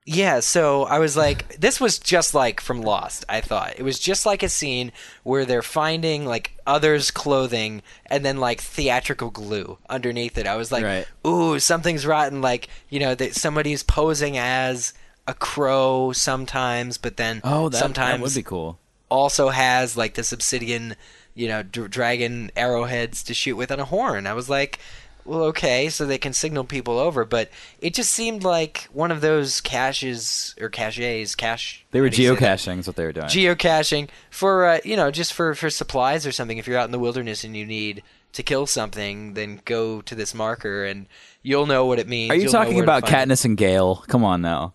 Yeah, so I was like, this was just like from Lost. I thought it was just like a scene where they're finding like others' clothing and then like theatrical glue underneath it. I was like, Right. ooh, something's rotten. Like you know that somebody's posing as a crow sometimes, but then Oh, that, sometimes that would be cool. also has like this obsidian, you know, dr- dragon arrowheads to shoot with on a horn. I was like, well, okay, so they can signal people over, but it just seemed like one of those caches or caches, cache. They were how do you say that? geocaching. Is what they were doing. Geocaching for uh, you know just for for supplies or something. If you're out in the wilderness and you need to kill something, then go to this marker and you'll know what it means. Are you You'll talking about find it. Katniss and Gale? Come on now.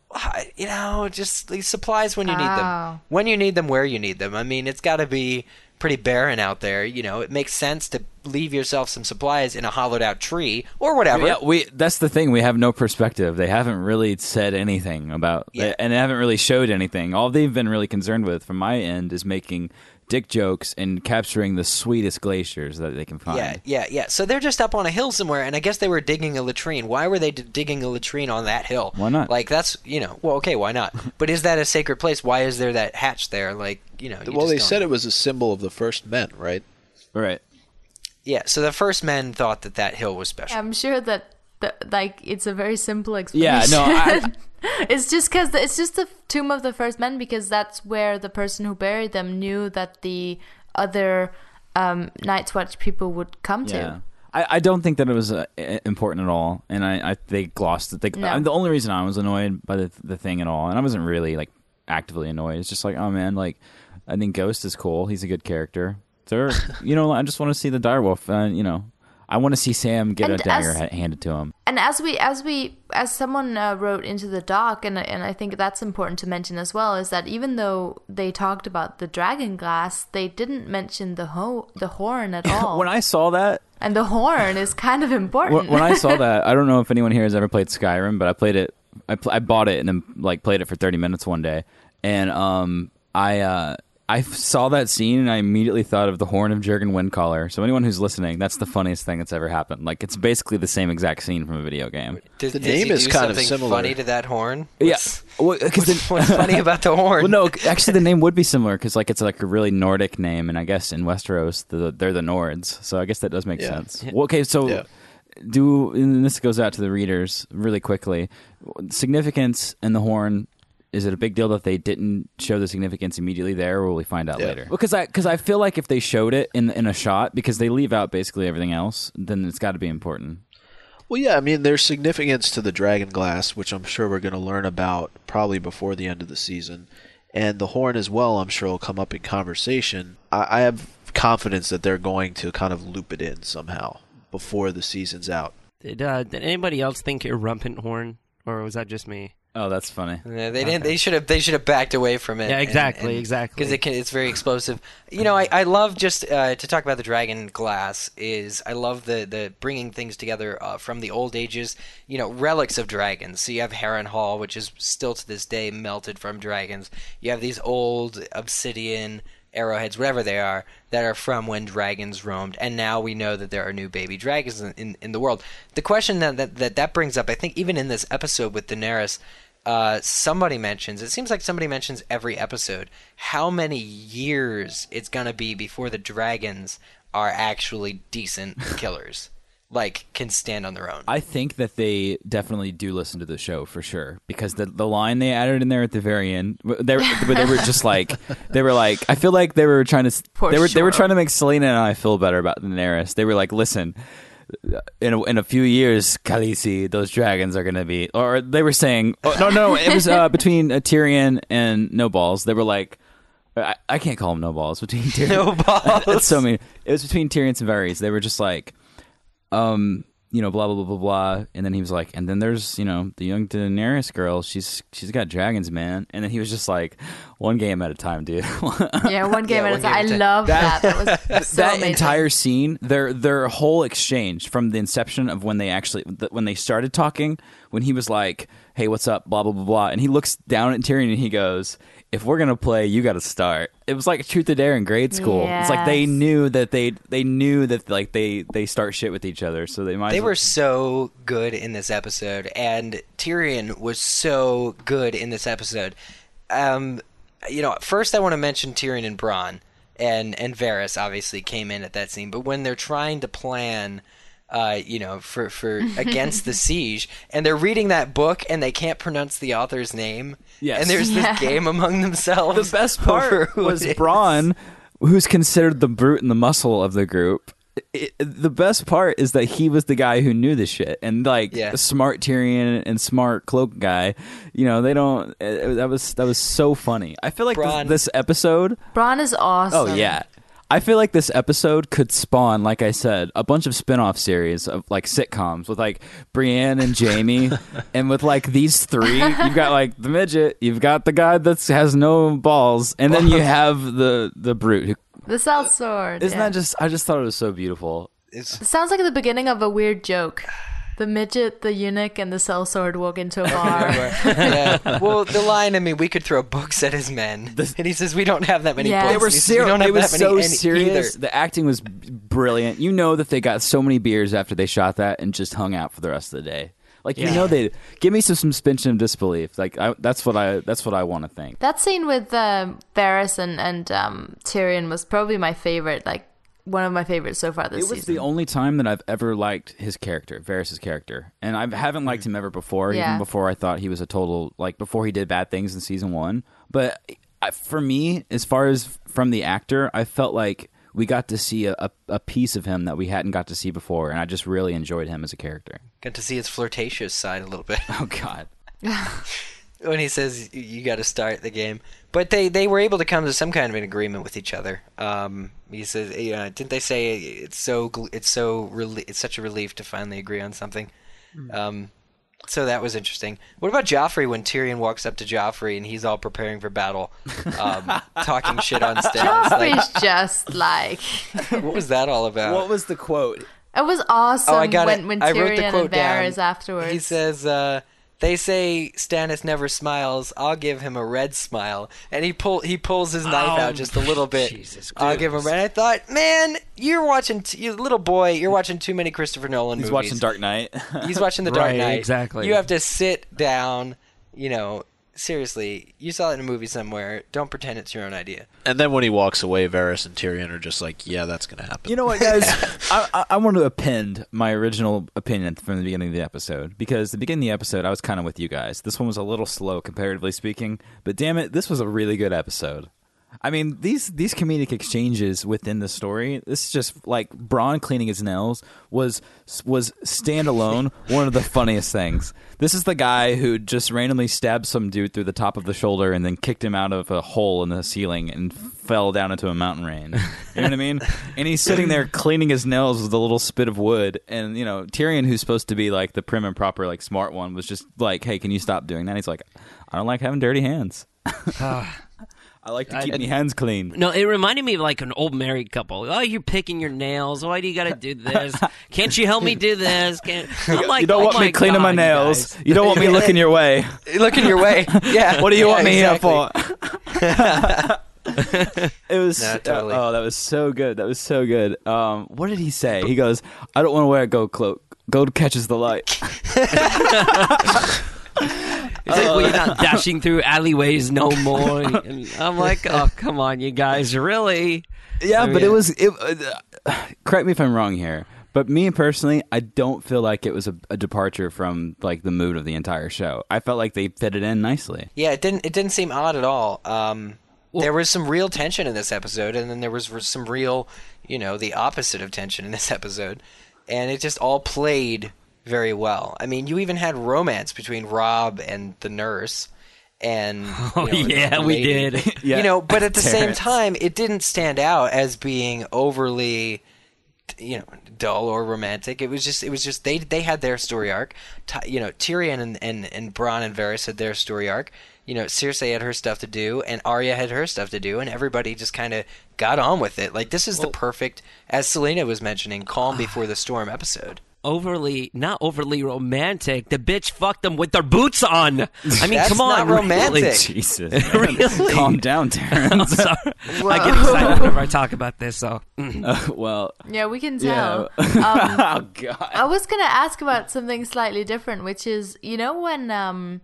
You know, just these supplies when you need them. Oh. When you need them, where you need them. I mean, it's got to be pretty barren out there. You know, it makes sense to leave yourself some supplies in a hollowed out tree or whatever. Yeah, we. That's the thing. We have no perspective. They haven't really said anything about, Yeah. and they haven't really showed anything. All they've been really concerned with, from my end, is making dick jokes and capturing the sweetest glaciers that they can find. Yeah, yeah, yeah. So they're just up on a hill somewhere, and I guess they were digging a latrine. Why were they d- digging a latrine on that hill? Why not? Like that's you know, well, okay, why not? but is that a sacred place? Why is there that hatch there? Like you know, you well, just they don't said know. it was a symbol of the first men, right? Right. Yeah. So the first men thought that that hill was special. I'm sure that the, like it's a very simple explanation. Yeah. No. I, it's just because it's just the tomb of the first men because that's where the person who buried them knew that the other um, Night's Watch people would come yeah. to. I, I don't think that it was uh, important at all, and I, I they glossed it. They, No. I- the only reason I was annoyed by the the thing at all, and I wasn't really like actively annoyed. It's just like, oh man, like I think Ghost is cool. He's a good character. There, you know, I just want to see the direwolf. Uh, you know, I want to see Sam get a dagger as- handed to him. And as we as we as someone uh, wrote into the doc, and and I think that's important to mention as well, is that even though they talked about the dragon glass, they didn't mention the ho- the horn at all. when I saw that, and the horn is kind of important. when, when I saw that, I don't know if anyone here has ever played Skyrim, but I played it. I, pl- I bought it and then like played it for thirty minutes one day, and um, I uh, I f- saw that scene and I immediately thought of the horn of Jurgen Windcaller. So anyone who's listening, that's the funniest thing that's ever happened. Like it's basically the same exact scene from a video game. Did, The did name he is do kind of similar. Funny to that horn. Yeah, What's- because What's, what's funny about the horn? Well, no, actually, the name would be similar because like it's like a really Nordic name, and I guess in Westeros the, they're the Nords, so I guess that does make Yeah. sense. Well, okay, so Yeah. do and this goes out to the readers really quickly. Significance in the horn. Is it a big deal that they didn't show the significance immediately there, or will we find out Yeah. later? Because I because I feel like if they showed it in in a shot, because they leave out basically everything else, then it's got to be important. Well, yeah, I mean, there's significance to the Dragon Glass, which I'm sure we're going to learn about probably before the end of the season. And the horn as well, I'm sure will come up in conversation. I, I have confidence that they're going to kind of loop it in somehow before the season's out. Did, uh, did anybody else think Rumpent Horn, or was that just me? Oh, that's funny. Yeah, they didn't. They should have. They should have backed away from it. Yeah, exactly, exactly. Because it can, it's very explosive. You know, I, I love just uh, to talk about the dragon glass. Is I love the the bringing things together uh, from the old ages. You know, relics of dragons. So you have Harrenhal, which is still to this day melted from dragons. You have these old obsidian arrowheads, whatever they are, that are from when dragons roamed, and now we know that there are new baby dragons in, in, in the world. The question that, that that that brings up, I think, even in this episode with Daenerys, uh, somebody mentions, it seems like somebody mentions every episode, how many years it's going to be before the dragons are actually decent killers. like, can stand on their own. I think that they definitely do listen to the show for sure because the the line they added in there at the very end, they were, they were just like they were like I feel like they were trying to For they were they were trying to make Selena and I feel better about Daenerys. They were like, listen. In a, in a few years, Khaleesi, those dragons are going to be. Or they were saying, oh, no, no, it was uh, between uh, Tyrion and No Balls. They were like, I, I can't call them No Balls. Between Tyrion, No balls. That's so mean. It was between Tyrion and Varys. They were just like, um, you know, blah blah blah blah blah. And then he was like, and then there's you know the young Daenerys girl. She's she's got dragons, man. And then he was just like, one game at a time, dude. Yeah, one game Yeah, at one a time. game I at a time. love that. That was so that amazing. entire scene, their their whole exchange from the inception of when they actually when they started talking, when he was like, "Hey, what's up?" blah blah blah blah, and he looks down at Tyrion and he goes, "If we're gonna play, you got to start." It was like Truth or Dare in grade school. It's like they knew that they they knew that like they they start shit with each other, so they might. They as well- were so good in this episode, and Tyrion was so good in this episode. Um, you know, first I want to mention Tyrion and Bronn, and and Varys obviously came in at that scene. But when they're trying to plan, uh, you know, for for against the siege, and they're reading that book and they can't pronounce the author's name, Yes. and there's Yeah. this game among themselves. the best part was it is. Bronn, who's considered the brute and the muscle of the group. It- the best part is that he was the guy who knew the shit, and like Yeah. the smart Tyrion and smart cloak guy. You know, they don't. uh, that was that was so funny. I feel like this, this episode. Bronn is awesome. Oh yeah. I feel like this episode could spawn, like I said, a bunch of spin-off series of like sitcoms with like Brienne and Jaime, and with like these three, you've got like the midget, you've got the guy that has no balls, and then you have the the brute. Who, The sellsword. isn't yeah. that just? I just thought it was so beautiful. It's- It sounds like the beginning of a weird joke. The midget, the eunuch, and the sellsword walk into a bar. yeah. Well, the line, I mean, we could throw books at his men. and he says, we don't have that many Yeah. books. They were And says, we serious. don't They have were that many so any- serious. either. The acting was brilliant. You know that they got so many beers after they shot that and just hung out for the rest of the day. Like you know they give me some suspension of disbelief. Like I, that's what I that's what I want to think. that scene with um, Varys and, and um, Tyrion was probably my favorite. Like one of my favorites so far this season. It was season. the only time that I've ever liked his character, Varys' character, and I haven't liked hmm. him ever before. Yeah. Even before I thought he was a total like before he did bad things in season one. But I- for me, as far as from the actor, I felt like we got to see a, a, a piece of him that we hadn't got to see before, and I just really enjoyed him as a character. Got to see his flirtatious side a little bit. Oh God. when he says you, you got to start the game. But they, they were able to come to some kind of an agreement with each other. Um, he says, you know, didn't they say it's so it's so rel- it's such a relief to finally agree on something? Um, so that was interesting. What about Joffrey when Tyrion walks up to Joffrey and he's all preparing for battle, um, talking shit on Stannis? Like, Joffrey's just like what was that all about? What was the quote? it was awesome Oh, I got when it. when I wrote the Tyrion quote and Varys down. afterwards. He says, uh, "They say Stannis never smiles. I'll give him a red smile." And he pull he pulls his knife Oh, out um, just a little bit. Jesus I'll give him red. I thought, man, you're watching, t- you little boy, you're watching too many Christopher Nolan He's movies. watching Dark Knight. He's watching The Dark Right, Knight. exactly. You have to sit down. You know, seriously, you saw it in a movie somewhere. Don't pretend it's your own idea. And then when he walks away, Varys and Tyrion are just like, "Yeah, that's gonna happen." You know what, guys? I, I, I want to append my original opinion from the beginning of the episode because the beginning of the episode, I was kind of with you guys. This one was a little slow, comparatively speaking, but damn it, this was a really good episode. I mean, these these comedic exchanges within the story. This is just like Bronn cleaning his nails was was standalone one of the funniest things. This is the guy who just randomly stabbed some dude through the top of the shoulder and then kicked him out of a hole in the ceiling and fell down into a mountain rain. You know what I mean? And he's sitting there cleaning his nails with a little spit of wood. And you know, Tyrion, who's supposed to be like the prim and proper, like smart one, was just like, "Hey, can you stop doing that?" He's like, "I don't like having dirty hands." Ah. I like to keep my hands clean. No, it reminded me of like an old married couple. Oh, you're picking your nails. Why do you got to do this? Can't you help me do this? Can't... I'm like, you don't oh want me cleaning my God, you nails. guys. You don't want me looking your way. Looking your way. Yeah. What do you Yeah, want me exactly. here for? it was No, totally. oh, that was so good. That was so good. Um, what did he say? He goes, "I don't want to wear a gold cloak. Gold catches the light." He's like, well, you're not dashing through alleyways no more. And I'm like, oh, come on, you guys, really? yeah, I but it was. It, uh, correct me if I'm wrong here, but me personally, I don't feel like it was a, a departure from like the mood of the entire show. I felt like they fit it in nicely. Yeah, it didn't. It didn't seem odd at all. Um, there was some real tension in this episode, and then there was some real, you know, the opposite of tension in this episode, and it just all played very well. I mean, you even had romance between Robb and the nurse, and Oh, you know, yeah, we did. Yeah. You know, but at the same time, it didn't stand out as being overly you know dull or romantic. It was just it was just they they had their story arc. You know Tyrion and and and Bronn and Varys had their story arc. You know Cersei had her stuff to do, and Arya had her stuff to do, and everybody just kind of got on with it. Like this is the perfect, as Selena was mentioning, calm before the storm episode. Overly, not overly romantic. The bitch fucked them with their boots on. I mean, That's come on, not really? romantic. Jesus. Really? calm down, I'm Terrence. sorry. I get excited whenever I talk about this. So, Uh, well, Yeah, we can yeah. tell. Um, oh God. I was gonna ask about something slightly different, which is you know when um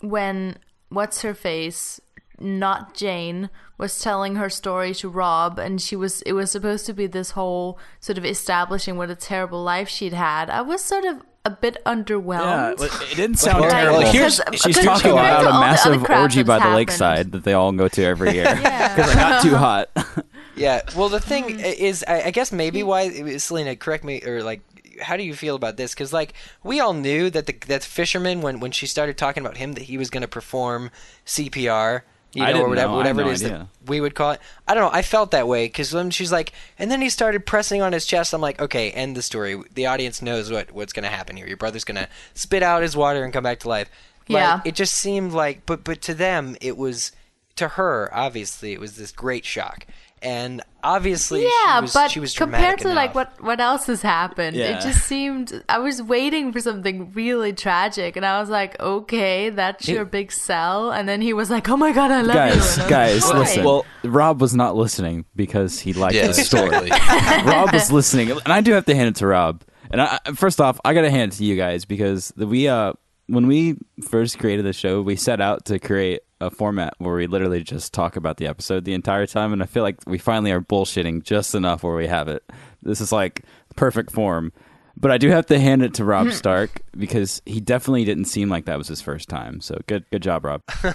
when what's her face not Jane was telling her story to Robb and she was it was supposed to be this whole sort of establishing what a terrible life she'd had. I was sort of a bit underwhelmed. well, it didn't sound Well, terrible. well, Here's, because- she's because talking about a all the other massive orgy that's by the happened. lakeside that they all go to every year because it got too hot. Yeah. Well, the thing mm. is, I, I guess maybe why Selena, correct me, or like, how do you feel about this? Because like we all knew that the that fisherman when when she started talking about him that he was going to perform CPR. You I know, didn't or whatever, know. Whatever had it no is idea. that we would call it. I don't know. I felt that way because when she's like, and then he started pressing on his chest. I'm like, okay, end the story. The audience knows what what's going to happen here. Your brother's going to spit out his water and come back to life. Like, Yeah. It just seemed like, but but to them, it was to her obviously it was this great shock, and obviously yeah, she was, but she was compared dramatic to like what what else has happened, Yeah. it just seemed I was waiting for something really tragic, and I was like, okay, that's your big sell, and then he was like, oh my god, I love you, guys, and guys, like, listen. Well- Robb was not listening because he liked Yeah, the story. exactly. Robb was listening, and I do have to hand it to Robb. And I, I- first off, I got to hand it to you guys because the, we, uh, when we first created the show, we set out to create a format where we literally just talk about the episode the entire time, and I feel like we finally are bullshitting just enough where we have it. This is like perfect form. But I do have to hand it to Robb Stark because he definitely didn't seem like that was his first time. So good, good job, Robb. no,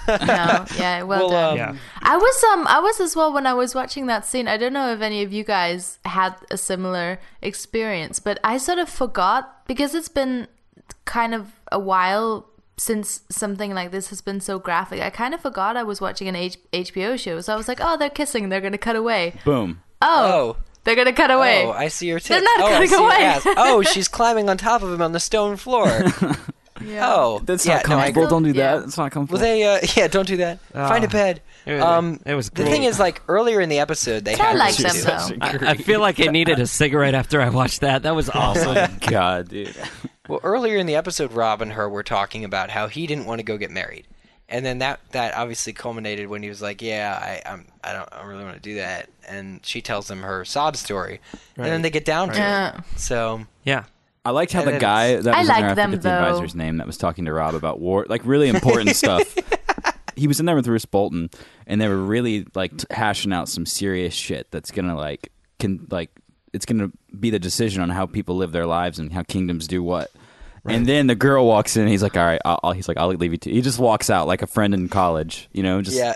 yeah, well, Well, done. um, Yeah. I was um I was as well when I was watching that scene. I don't know if any of you guys had a similar experience, but I sort of forgot because it's been kind of a while since something like this has been so graphic. I kind of forgot I was watching an H- HBO show. So I was like, "Oh, they're kissing. They're going to cut away." Boom. Oh. Oh. They're going to cut away. Oh, I see your tits. They're not oh, cutting away. Oh, she's climbing on top of him on the stone floor. Yeah. Oh, That's yeah, not comfortable. agree. Don't do that. Yeah. It's not comfortable. Well, they uh, yeah, don't do that. Find a bed. It was- Um, it was the thing is, like earlier in the episode, they I had like them though. I, I feel like I needed a cigarette after I watched that. That was awesome. Oh God, dude. Well, earlier in the episode, Robb and her were talking about how he didn't want to go get married, and then that that obviously culminated when he was like, "Yeah, I I'm, I don't I really want to do that," and she tells him her sob story, and then they get down to Yeah. it. So yeah. I liked how the guy that I was in like there, them, forget the though. advisor's name that was talking to Robb about war, like really important stuff. He was in there with Roose Bolton, and they were really like t- hashing out some serious shit that's gonna like can like it's gonna be the decision on how people live their lives and how kingdoms do what. And then the girl walks in. and He's like, "All right, I'll, I'll-" he's like, "I'll leave you." To-. He just walks out like a friend in college, you know. Just Yeah.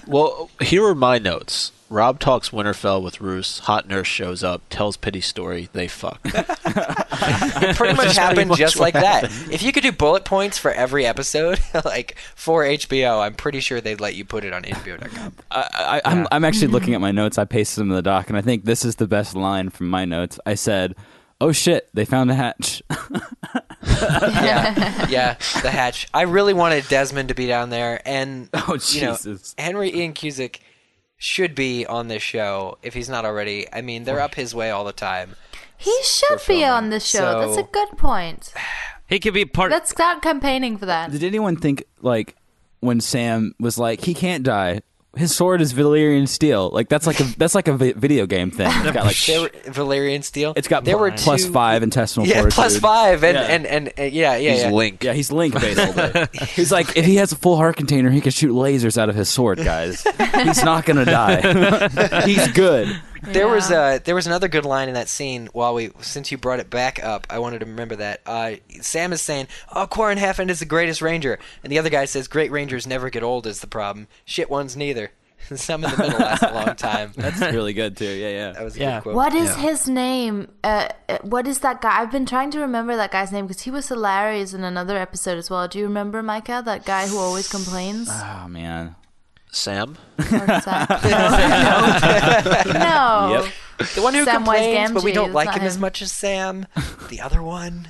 Well, here are my notes. Robb talks Winterfell with Roose. Hot nurse shows up, tells pity story. They fuck. it pretty much happened much just what like that. If you could do bullet points for every episode, like for HBO, I'm pretty sure they'd let you put it on HBO.com. I, I, I'm, I'm actually looking at my notes. I pasted them in the doc, and I think this is the best line from my notes. I said, "Oh shit, they found the hatch." yeah, yeah, the hatch. I really wanted Desmond to be down there, and Oh, you know, Jesus. Henry Ian Cusick should be on this show if he's not already. I mean, they're up his way all the time. He should be on the show. That's a good point. He could be part. Let's start campaigning for that. Did anyone think like when Sam was like, "He can't die"? His sword is Valyrian steel. Like that's like a that's like a vi- video game thing. It's got like There were, Valyrian Steel. it's got there were plus two- five intestinal Yeah, fortitude. plus five, and Yeah. and, and uh, yeah, yeah, He's yeah. Link. Yeah, he's Link basically. he's like if he has a full heart container, he can shoot lasers out of his sword, guys. he's not gonna die. he's good. There was Yeah. uh, there was another good line in that scene. While we, since you brought it back up, I wanted to remember that. Uh, Sam is saying, "Oh, Qhorin Halfhand is the greatest ranger," and the other guy says, "Great rangers never get old. Is the problem? Shit ones neither." Some in the middle last a long time. That's really good too. Yeah, yeah. That was a Yeah. good quote. What is Yeah. his name? Uh, uh, what is that guy? I've been trying to remember that guy's name because he was hilarious in another episode as well. Do you remember Micah? That guy who always complains. Oh man. Sam? Or is that- no. no. Yep. The one who Samwise complains, but we don't it's like not him, as him. much as Sam. The other one.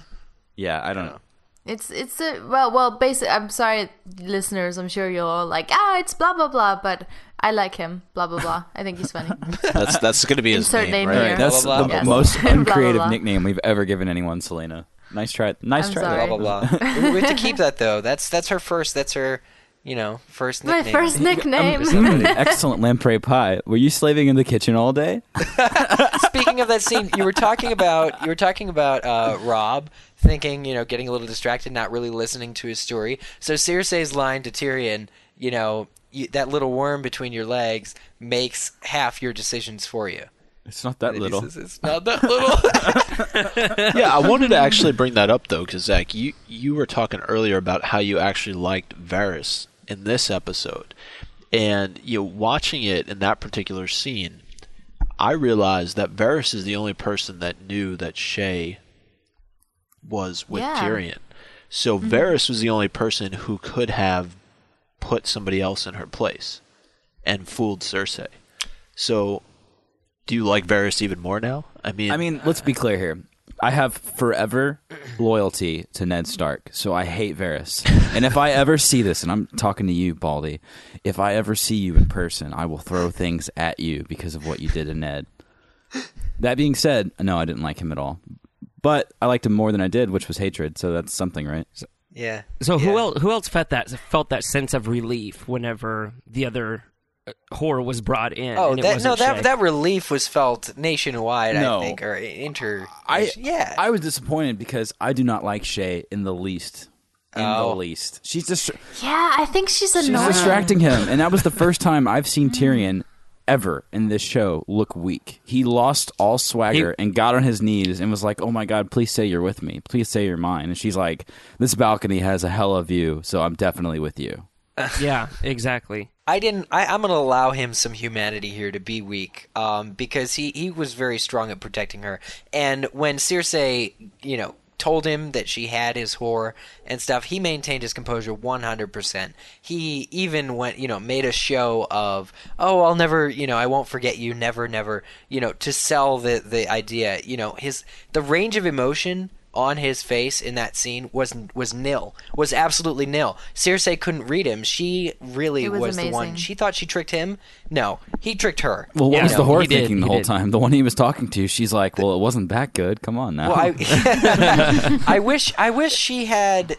Yeah, I don't know. It's it's a well well basically I'm sorry, listeners. I'm sure you're all like ah it's blah blah blah, but I like him. Blah blah blah. I think he's funny. That's that's going to be his Insert name, name right? Here. right, that's Blah, blah, the blah. most Yes. Blah, blah, uncreative blah. nickname we've ever given anyone, Selena. Nice try. Nice I'm try. sorry. Blah blah blah. we have to keep that though. That's that's her first. That's her, you know, first My nickname. first nickname. Excellent lamprey pie. Were you slaving in the kitchen all day? Speaking of that scene, you were talking about you were talking about uh, Robb thinking, you know, getting a little distracted, not really listening to his story. So Cersei's line to Tyrion, you know, you, that little worm between your legs makes half your decisions for you. It's not that little. says, it's not that little. yeah, I wanted to actually bring that up though, because Zach, you you were talking earlier about how you actually liked Varys in this episode, and you know, watching it in that particular scene, I realized that Varys is the only person that knew that Shae was with Yeah. Tyrion. So mm-hmm. Varys was the only person who could have put somebody else in her place and fooled Cersei. So, do you like Varys even more now? I mean, I mean, let's be clear here. I have forever loyalty to Ned Stark, so I hate Varys. And if I ever see this, and I'm talking to you, Baldy, if I ever see you in person, I will throw things at you because of what you did to Ned. That being said, no, I didn't like him at all. But I liked him more than I did, which was hatred. So that's something, right? yeah. So who else? Who else felt that felt that sense of relief whenever the other horror was brought in? Oh, and it that, wasn't no, that that relief was felt nationwide. No. I think, or inter. I yeah. I was disappointed because I do not like Shae in the least. In Oh. the least, she's just yeah, I think she's annoying. She's distracting him, and that was the first time I've seen Tyrion ever in this show look weak. He lost all swagger and got on his knees and was like, "Oh my god, please say you're with me. Please say you're mine." And she's like, "This balcony has a hell of view, so I'm definitely with you." Yeah, exactly. I didn't. I, I'm going to allow him some humanity here to be weak, um, because he he was very strong at protecting her. And when Cersei, you know, told him that she had his whore and stuff, he maintained his composure 100%. He even went, you know, made a show of, oh, I'll never, you know, I won't forget you, never, never, you know, to sell the the idea. You know, his the range of emotion on his face in that scene was was nil, was absolutely nil. Cersei couldn't read him. She really It was was, the one. amazing. She thought she tricked him. No, he tricked her. Well, what Yeah, was no, the whore he did, thinking the he whole did. time? The one he was talking to, she's like, "Well, it wasn't that good. Come on now." Well, I, I wish I wish she had.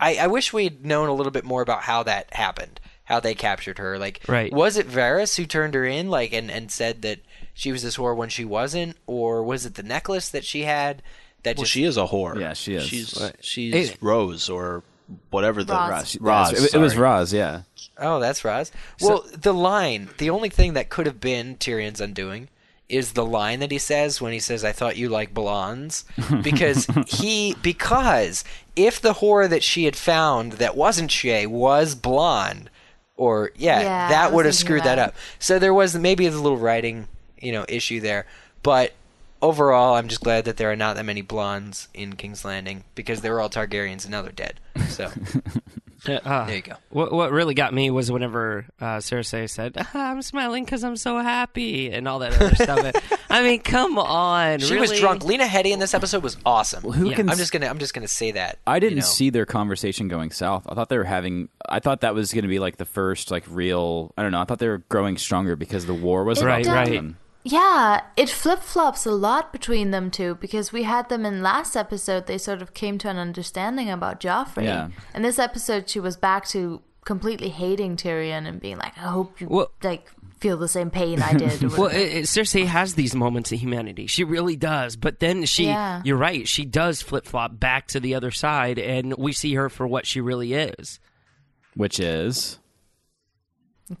I, I wish we'd known a little bit more about how that happened, how they captured her. Like, Right. was it Varys who turned her in, like, and, and said that she was this whore when she wasn't, or was it the necklace that she had that well, just she is a whore. Yeah, she is. She's she's Hey. Rose or whatever the Roz. Roz, Roz, it, it was sorry. Roz, yeah. Oh, that's Roz. Well, the line, the only thing that could have been Tyrion's undoing is the line that he says when he says, "I thought you like blondes," because he because if the whore that she had found that wasn't Shae was blonde, or yeah, Yeah, that would have screwed that that. up. So there was maybe a little writing, you know, issue there, but. Overall, I'm just glad that there are not that many blondes in King's Landing because they were all Targaryens and now they're dead. So Uh, there you go. What what really got me was whenever uh, Cersei said, ah, "I'm smiling because I'm so happy" and all that other stuff. I mean, come on, She was drunk. Lena Headey in this episode was awesome. who Yeah. can I'm s- just gonna I'm just gonna say that. I didn't you know. see their conversation going south. I thought they were having. I thought that was going to be like the first like real. I don't know. I thought they were growing stronger because the war was It about Right, to right. Happen. Yeah, it flip flops a lot between them two because we had them in last episode. They sort of came to an understanding about Joffrey. Yeah. And this episode, she was back to completely hating Tyrion and being like, "I hope you Well- like feel the same pain I did." or Well, it, it, Cersei has these moments of humanity. She really does. But then she, Yeah. you're right, she does flip flop back to the other side, and we see her for what she really is. Which is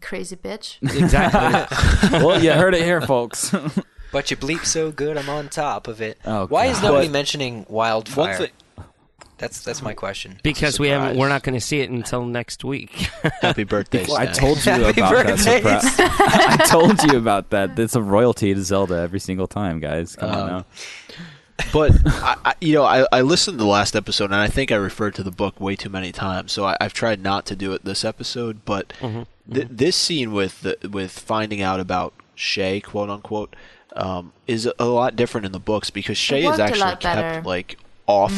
Crazy bitch. Exactly. well, you heard it here, folks. But you bleep so good, I'm on top of it. Oh, Why is nobody But- mentioning One wildfire? thing, That's that's my question. because we haven't, we're not going to see it until next week. happy birthday! I told you Happy about that. birthdays. surprise. I told you about that. It's a royalty to Zelda every single time, guys. Come on Um, now. but I, I, you know, I, I listened to the last episode, and I think I referred to the book way too many times. So I, I've tried not to do it this episode. But th- this scene with the, with finding out about Shae, quote unquote, um, is a lot different in the books because Shae is actually kept better. like off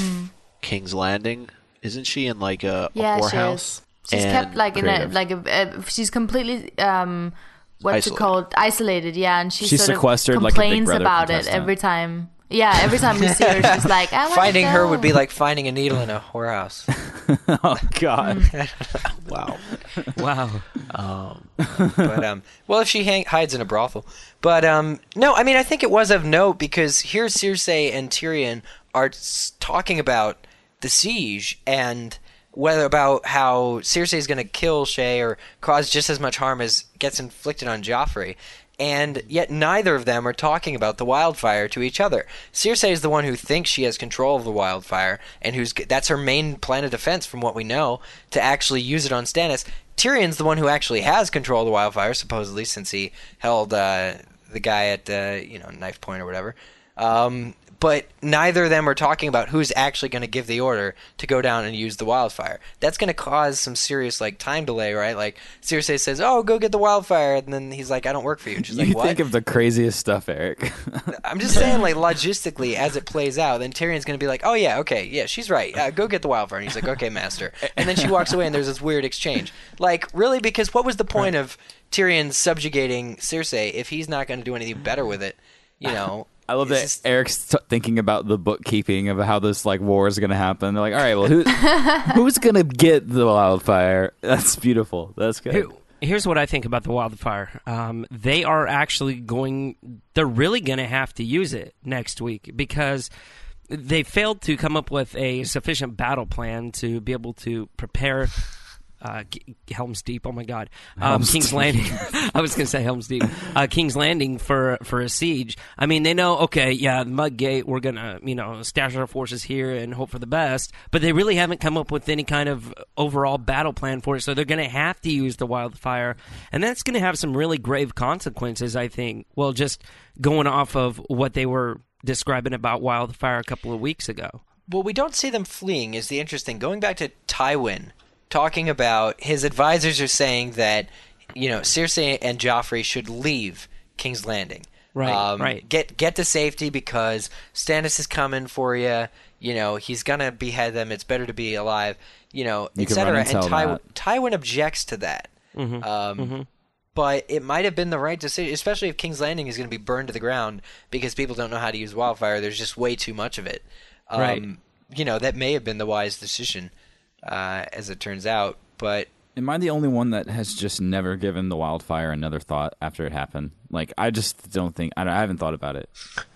King's Landing, isn't she? In like a, a yeah, she whorehouse. is. She's And kept like in a like a, a she's completely um what's Isolated. it called isolated yeah and she She's sort sequestered of like a Big complains Brother about it every time yeah every time we see her she's like I wanna Finding her would be like finding a needle in a whorehouse. Oh God. Mm. Wow. wow. but um, well, if she hang- hides in a brothel, but um, no, I mean, I think it was of note because here Cersei and Tyrion are talking about the siege and whether about how Cersei is going to kill Shae or cause just as much harm as gets inflicted on Joffrey. And yet, neither of them are talking about the wildfire to each other. Cersei is the one who thinks she has control of the wildfire, and who's that's her main plan of defense, from what we know, to actually use it on Stannis. Tyrion's the one who actually has control of the wildfire, supposedly, since he held uh, the guy at uh, you know knife point or whatever. Um, but neither of them are talking about who's actually going to give the order to go down and use the wildfire. That's going to cause some serious like time delay, right? Like Cersei says, "Oh, go get the wildfire," and then he's like, "I don't work for you." And she's you like, "What?" think of the craziest stuff, Eric. I'm just saying, like logistically, as it plays out, then Tyrion's going to be like, "Oh yeah, okay, yeah, she's right. Uh, go get the wildfire." And he's like, "Okay, master." And then she walks away, and there's this weird exchange. Like, really? Because what was the point of Tyrion subjugating Cersei if he's not going to do anything better with it? You know. I love It's that just- Eric's t- thinking about the bookkeeping of how this like war is going to happen. They're like, all right, well, who who's going to get the wildfire? That's beautiful. That's good. Here- Here's what I think about the wildfire. Um, they are actually going. They're really going to have to use it next week because they failed to come up with a sufficient battle plan to be able to prepare. Uh, Helm's Deep. Oh my God, um, King's Deep. Landing. I was going to say Helm's Deep. Uh, King's Landing for for a siege. I mean, they know. Okay, yeah, Mudgate. We're gonna you know stash our forces here and hope for the best. But they really haven't come up with any kind of overall battle plan for it. So they're going to have to use the wildfire, and that's going to have some really grave consequences. I think. Well, just going off of what they were describing about wildfire a couple of weeks ago. Well, we don't see them fleeing. Is the interesting going back to Tywin talking about his advisors are saying that you know Cersei and Joffrey should leave King's Landing. Right, Um, right. Get get to safety because Stannis is coming for you. You know he's gonna behead them. It's better to be alive. You know, etc. and And tell Tywin, that. Tywin objects to that. Mm-hmm. Um, But it might have been the right decision, especially if King's Landing is going to be burned to the ground because people don't know how to use wildfire. There's just way too much of it. Um, Right. You know, that may have been the wise decision, uh, as it turns out. But Am I the only one that has just never given the wildfire another thought after it happened? Like I just don't think I, don't- I haven't thought about it.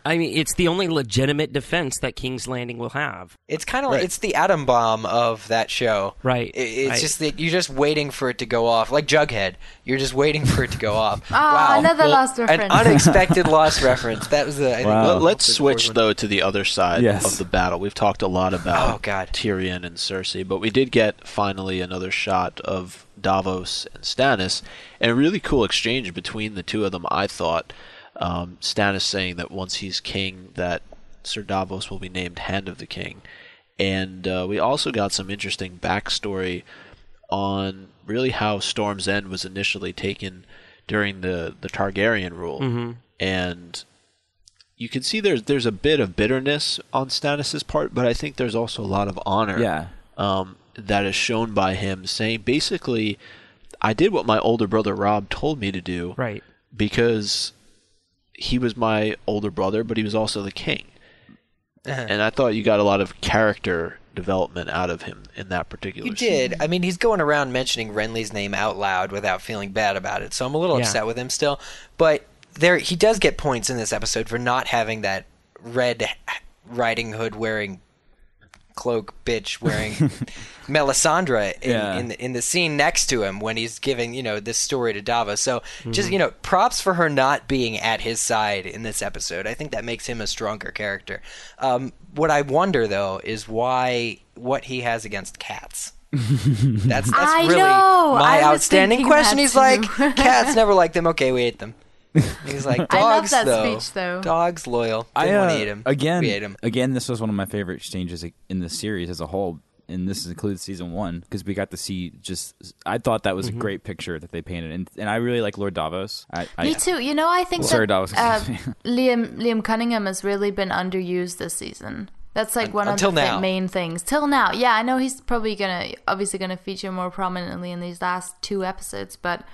I mean, it's the only legitimate defense that King's Landing will have. It's kind of like it's the atom bomb of that show. Right, I- It's right. just that you're just waiting for it to go off, like Jughead. You're just waiting for it to go off. Ah, another lost reference, An reference. unexpected lost reference. That was the. I think, Wow. Let, let's the switch one. though to the other side Yes. of the battle. We've talked a lot about Oh, God. Tyrion and Cersei, but we did get finally another shot of Davos and Stannis, and a really cool exchange between the two of them. I thought um, Stannis saying that once he's king, that Sir Davos will be named Hand of the King, and uh, we also got some interesting backstory on really how Storm's End was initially taken during the the Targaryen rule, and you can see there's there's a bit of bitterness on Stannis's part, but I think there's also a lot of honor Yeah. um, that is shown by him, saying basically, I did what my older brother Robb told me to do, Right. because he was my older brother, but he was also the king, Uh-huh. and I thought you got a lot of character development out of him in that particular. You scene. did. I mean, he's going around mentioning Renly's name out loud without feeling bad about it. So I'm a little Yeah. upset with him still. But there, he does get points in this episode for not having that red Riding Hood wearing cloak bitch wearing Melisandre in, Yeah. in, the, in the scene next to him when he's giving you know this story to Davos. So Mm-hmm. just you know props for her not being at his side in this episode. I think that makes him a stronger character. Um, what I wonder though is why what he has against cats. That's that's I really know. my I outstanding question. He's too. like, cats never like them. Okay, we ate them. He's like, dogs I love that though. speech, though. Dogs loyal. I Didn't want uh, to eat him. again. we ate him. Again, this was one of my favorite exchanges in the series as a whole, and this includes season one because we got to see just. I thought that was Mm-hmm. a great picture that they painted, and and I really like Lord Davos. I, I, Me too. You know, I think Sorry, that Davos, uh. Liam Liam Cunningham has really been underused this season. That's like one until of the now. main things. Till now, yeah, I know he's probably gonna obviously gonna feature more prominently in these last two episodes, but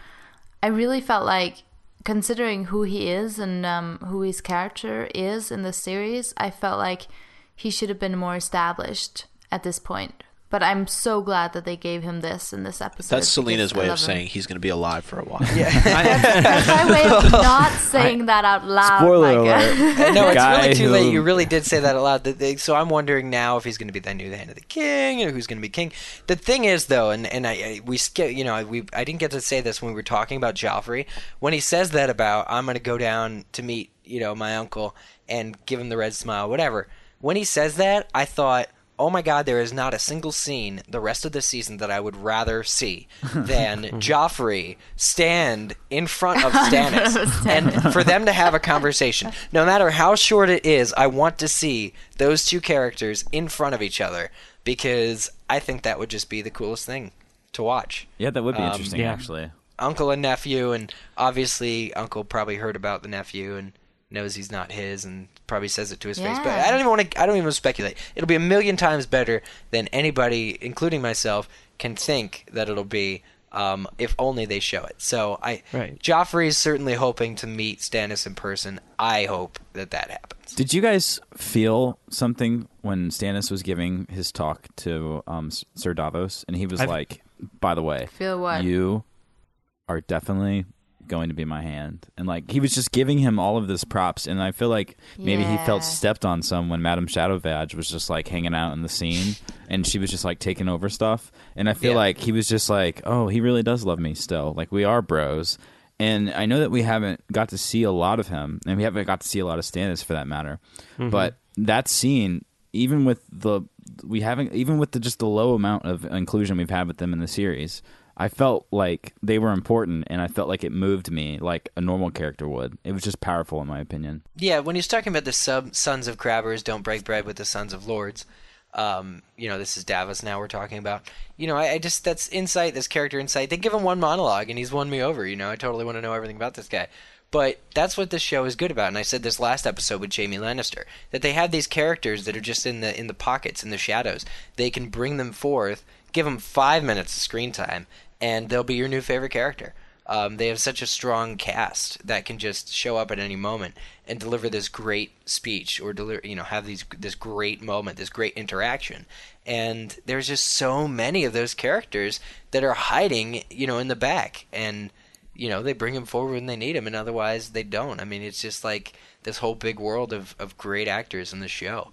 I really felt like considering who he is and um, who his character is in the series, I felt like he should have been more established at this point. But I'm so glad that they gave him this in this episode. That's Selena's way of him. saying he's going to be alive for a while. That's my way of not saying that out loud. Spoiler Micah. alert. no, it's guy really too who- late. You really did say that aloud. That they- So I'm wondering now if he's going to be the new hand of the king, or who's going to be king. The thing is, though, and and I, I we skip. You know, we I didn't get to say this when we were talking about Joffrey. When he says that about I'm going to go down to meet you know my uncle and give him the red smile, whatever. When he says that, I thought. Oh my God! There is not a single scene the rest of the season that I would rather see than Joffrey stand in front of Stannis and for them to have a conversation. No matter how short it is, I want to see those two characters in front of each other because I think that would just be the coolest thing to watch. Yeah, that would be Um, interesting, yeah. actually. Uncle and nephew, and obviously Uncle probably heard about the nephew and knows he's not his, and probably says it to his face. But I don't even want to. I don't even speculate. It'll be a million times better than anybody, including myself, can think that it'll be. Um, if only they show it. So I, Right. Joffrey is certainly hoping to meet Stannis in person. I hope that that happens. Did you guys feel something when Stannis was giving his talk to um, Sir Davos, and he was I've- like, "By the way, Feel what? you are definitely going to be my hand," and like he was just giving him all of this props, and I feel like maybe he felt stepped on some when Madame Shadowvag was just like hanging out in the scene, and she was just like taking over stuff, and I feel Yeah. like he was just like, "Oh, he really does love me still. Like we are bros." And I know that we haven't got to see a lot of him, and we haven't got to see a lot of Stannis for that matter. Mm-hmm. But that scene, even with the we haven't, even with the just the low amount of inclusion we've had with them in the series, I felt like they were important, and I felt like it moved me like a normal character would. It was just powerful, in my opinion. Yeah, when he's talking about the sub sons of crabbers don't break bread with the sons of lords, um, you know, this is Davos now we're talking about. You know, I, I just that's insight, this character insight. They give him one monologue and he's won me over. You know, I totally want to know everything about this guy. But that's what this show is good about, and I said this last episode with Jaime Lannister that they have these characters that are just in the in the pockets, in the shadows. They can bring them forth, give them five minutes of screen time, and they'll be your new favorite character. Um, they have such a strong cast that can just show up at any moment and deliver this great speech or deliver, you know, have these this great moment, this great interaction. And there's just so many of those characters that are hiding, you know, in the back. And you know they bring him forward when they need him, and otherwise they don't. I mean, it's just like this whole big world of of great actors in the show.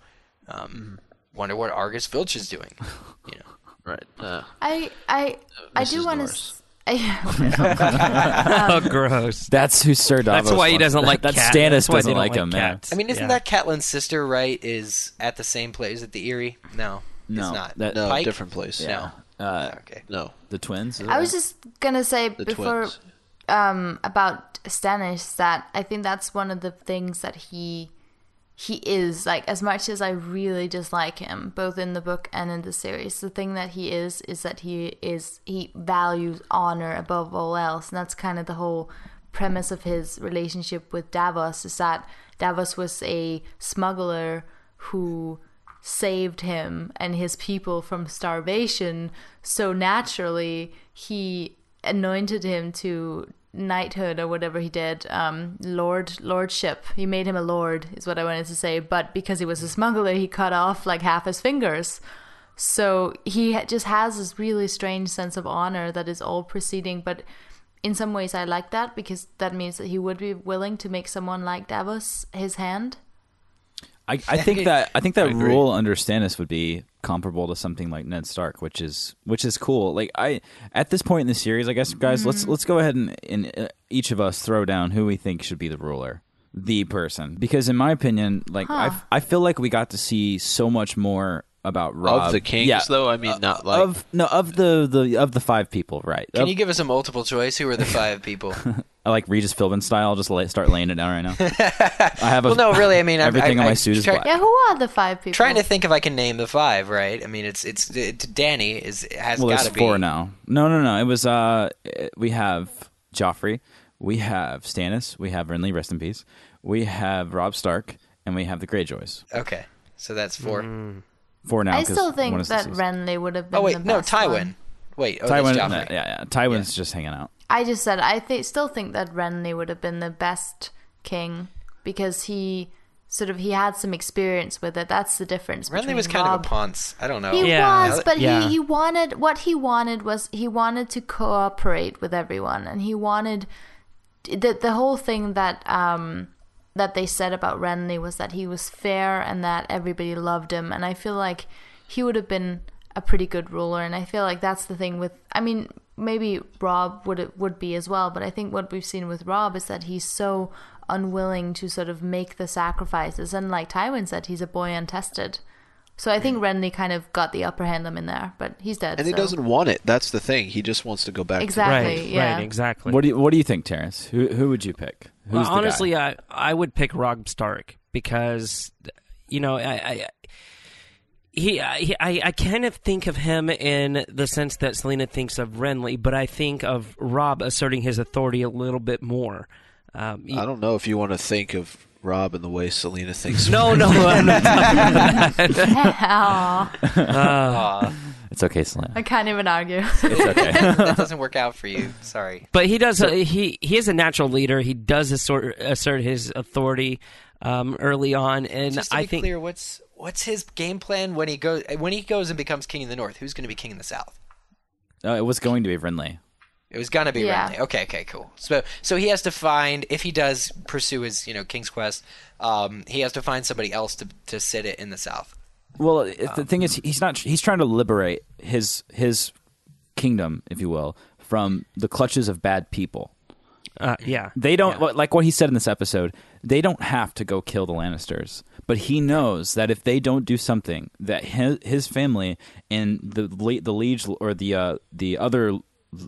Um, Wonder what Argus Filch is doing. You know, Right. Uh, I I I do Mrs. want Norris. to. oh, gross. That's who Sir Davos. That's why he doesn't like that. cat- Stannis that's why they doesn't don't like like him. Yeah. cats. I mean, isn't Yeah. that Catelyn's sister? Right? Is at the same place at the Eyrie? No, No, it's not. that- no, Pike? different place. Yeah. Uh, Okay. No, the twins. is I it? was just gonna say the before twins. um about Stannis that I think that's one of the things that he he is like as much as I really dislike him both in the book and in the series the thing that he is is that he is he values honor above all else. And that's kind of the whole premise of his relationship with Davos is that Davos was a smuggler who saved him and his people from starvation. So naturally he anointed him to knighthood or whatever he did um lord lordship. He made him a lord is what i wanted to say. But because he was a smuggler he cut off like half his fingers. So he just has this really strange sense of honor that is all preceding. But in some ways i like that because that means that he would be willing to make someone like davos his hand. I, I think that I think that I rule under Stannis would be comparable to something like Ned Stark, which is which is cool. Like I at this point in the series, I guess guys, let's let's go ahead and, and uh, each of us throw down who we think should be the ruler, the person. Because in my opinion, like I, Huh. I feel like we got to see so much more about Robb of the kings, Yeah, though. I mean, not like of no of the the of the five people, right? Can Of- you give us a multiple choice? Who are the five people? I like Regis Philbin style. I'll Just lay, start laying it down right now. I have a, well, no, really. I mean, I'm, everything I, on my I, suit is try- black. yeah who are the five people Trying to think if I can name the five. Right? I mean, it's it's it, Dany is has well, got there's to be four now. No, no, no. It was uh, it- we have Joffrey, we have Stannis, we have Renly, rest in peace. We have Robb Stark, and we have the Greyjoys. Okay, so that's 4 Mm. Four now. i 'cause still one think is that deceased. Renly would have been Oh wait, the no, best Tywin. one. Wait, oh, Tywin, that's no, Joffrey. yeah, yeah. Tywin's just hanging out. I just said I th- still think that Renly would have been the best king because he sort of he had some experience with it. That's the difference. Renly was kind Robb. of a ponce. I don't know. He Yeah. was, but Yeah. he, he wanted what he wanted was he wanted to cooperate with everyone, and he wanted the the whole thing that um that they said about Renly was that he was fair and that everybody loved him, and I feel like he would have been a pretty good ruler, and I feel like that's the thing with I mean maybe Robb would would be as well, but I think what we've seen with Robb is that he's so unwilling to sort of make the sacrifices, and like Tywin said, he's a boy untested. So I think Renly kind of got the upper hand on him in there, but he's dead. and he doesn't want it. That's the thing. He just wants to go back. Exactly. right, yeah. right, exactly. What do you What do you think, Terrence? Who Who would you pick? Who's Well, the guy? honestly, I I would pick Robb Stark because, you know, I. I he, I, I, I kind of think of him in the sense that Selena thinks of Renly, but I think of Robb asserting his authority a little bit more. Um, To, I don't know if you want to think of Robb in the way Selena thinks. Of Renly. No, no, I'm not talking about that. Aw, Aw, it's okay, Selena. I can't even argue. It's okay. that doesn't work out for you. Sorry. But he does. he he is a natural leader. He does assert, assert his authority um, early on, and Just to I be think clear, what's what's his game plan when he goes when he goes and becomes king in the north? Who's going to be king in the south? Oh, it was going to be Renly. It was gonna be Yeah. Renly. Okay, okay, cool. So so he has to find if he does pursue his you know king's quest, um, he has to find somebody else to to sit it in the south. Well, it- the thing is, he's not. He's trying to liberate his his kingdom, if you will, from the clutches of bad people. uh, yeah, They don't Yeah. like what he said in this episode. They don't have to go kill the Lannisters, but he knows that if they don't do something, that his, his family and the the liege or the uh, the other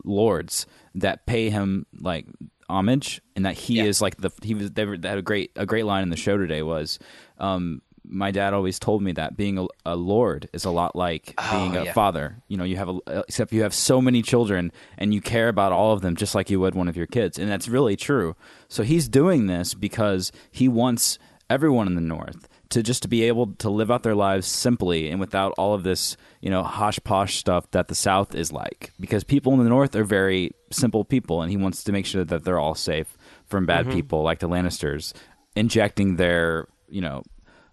lords that pay him like homage, and that he Yeah. is like the he was. They, had a great a great line in the show today was. Um, my dad always told me that being a, a lord is a lot like oh, being a yeah. father. You know, you have a, uh, except you have so many children and you care about all of them just like you would one of your kids, and that's really true. So he's doing this because he wants everyone in the north to just to be able to live out their lives simply and without all of this, you know, hosh posh stuff that the south is like. Because people in the north are very simple people, and he wants to make sure that they're all safe from bad mm-hmm. people like the Lannisters injecting their, you know,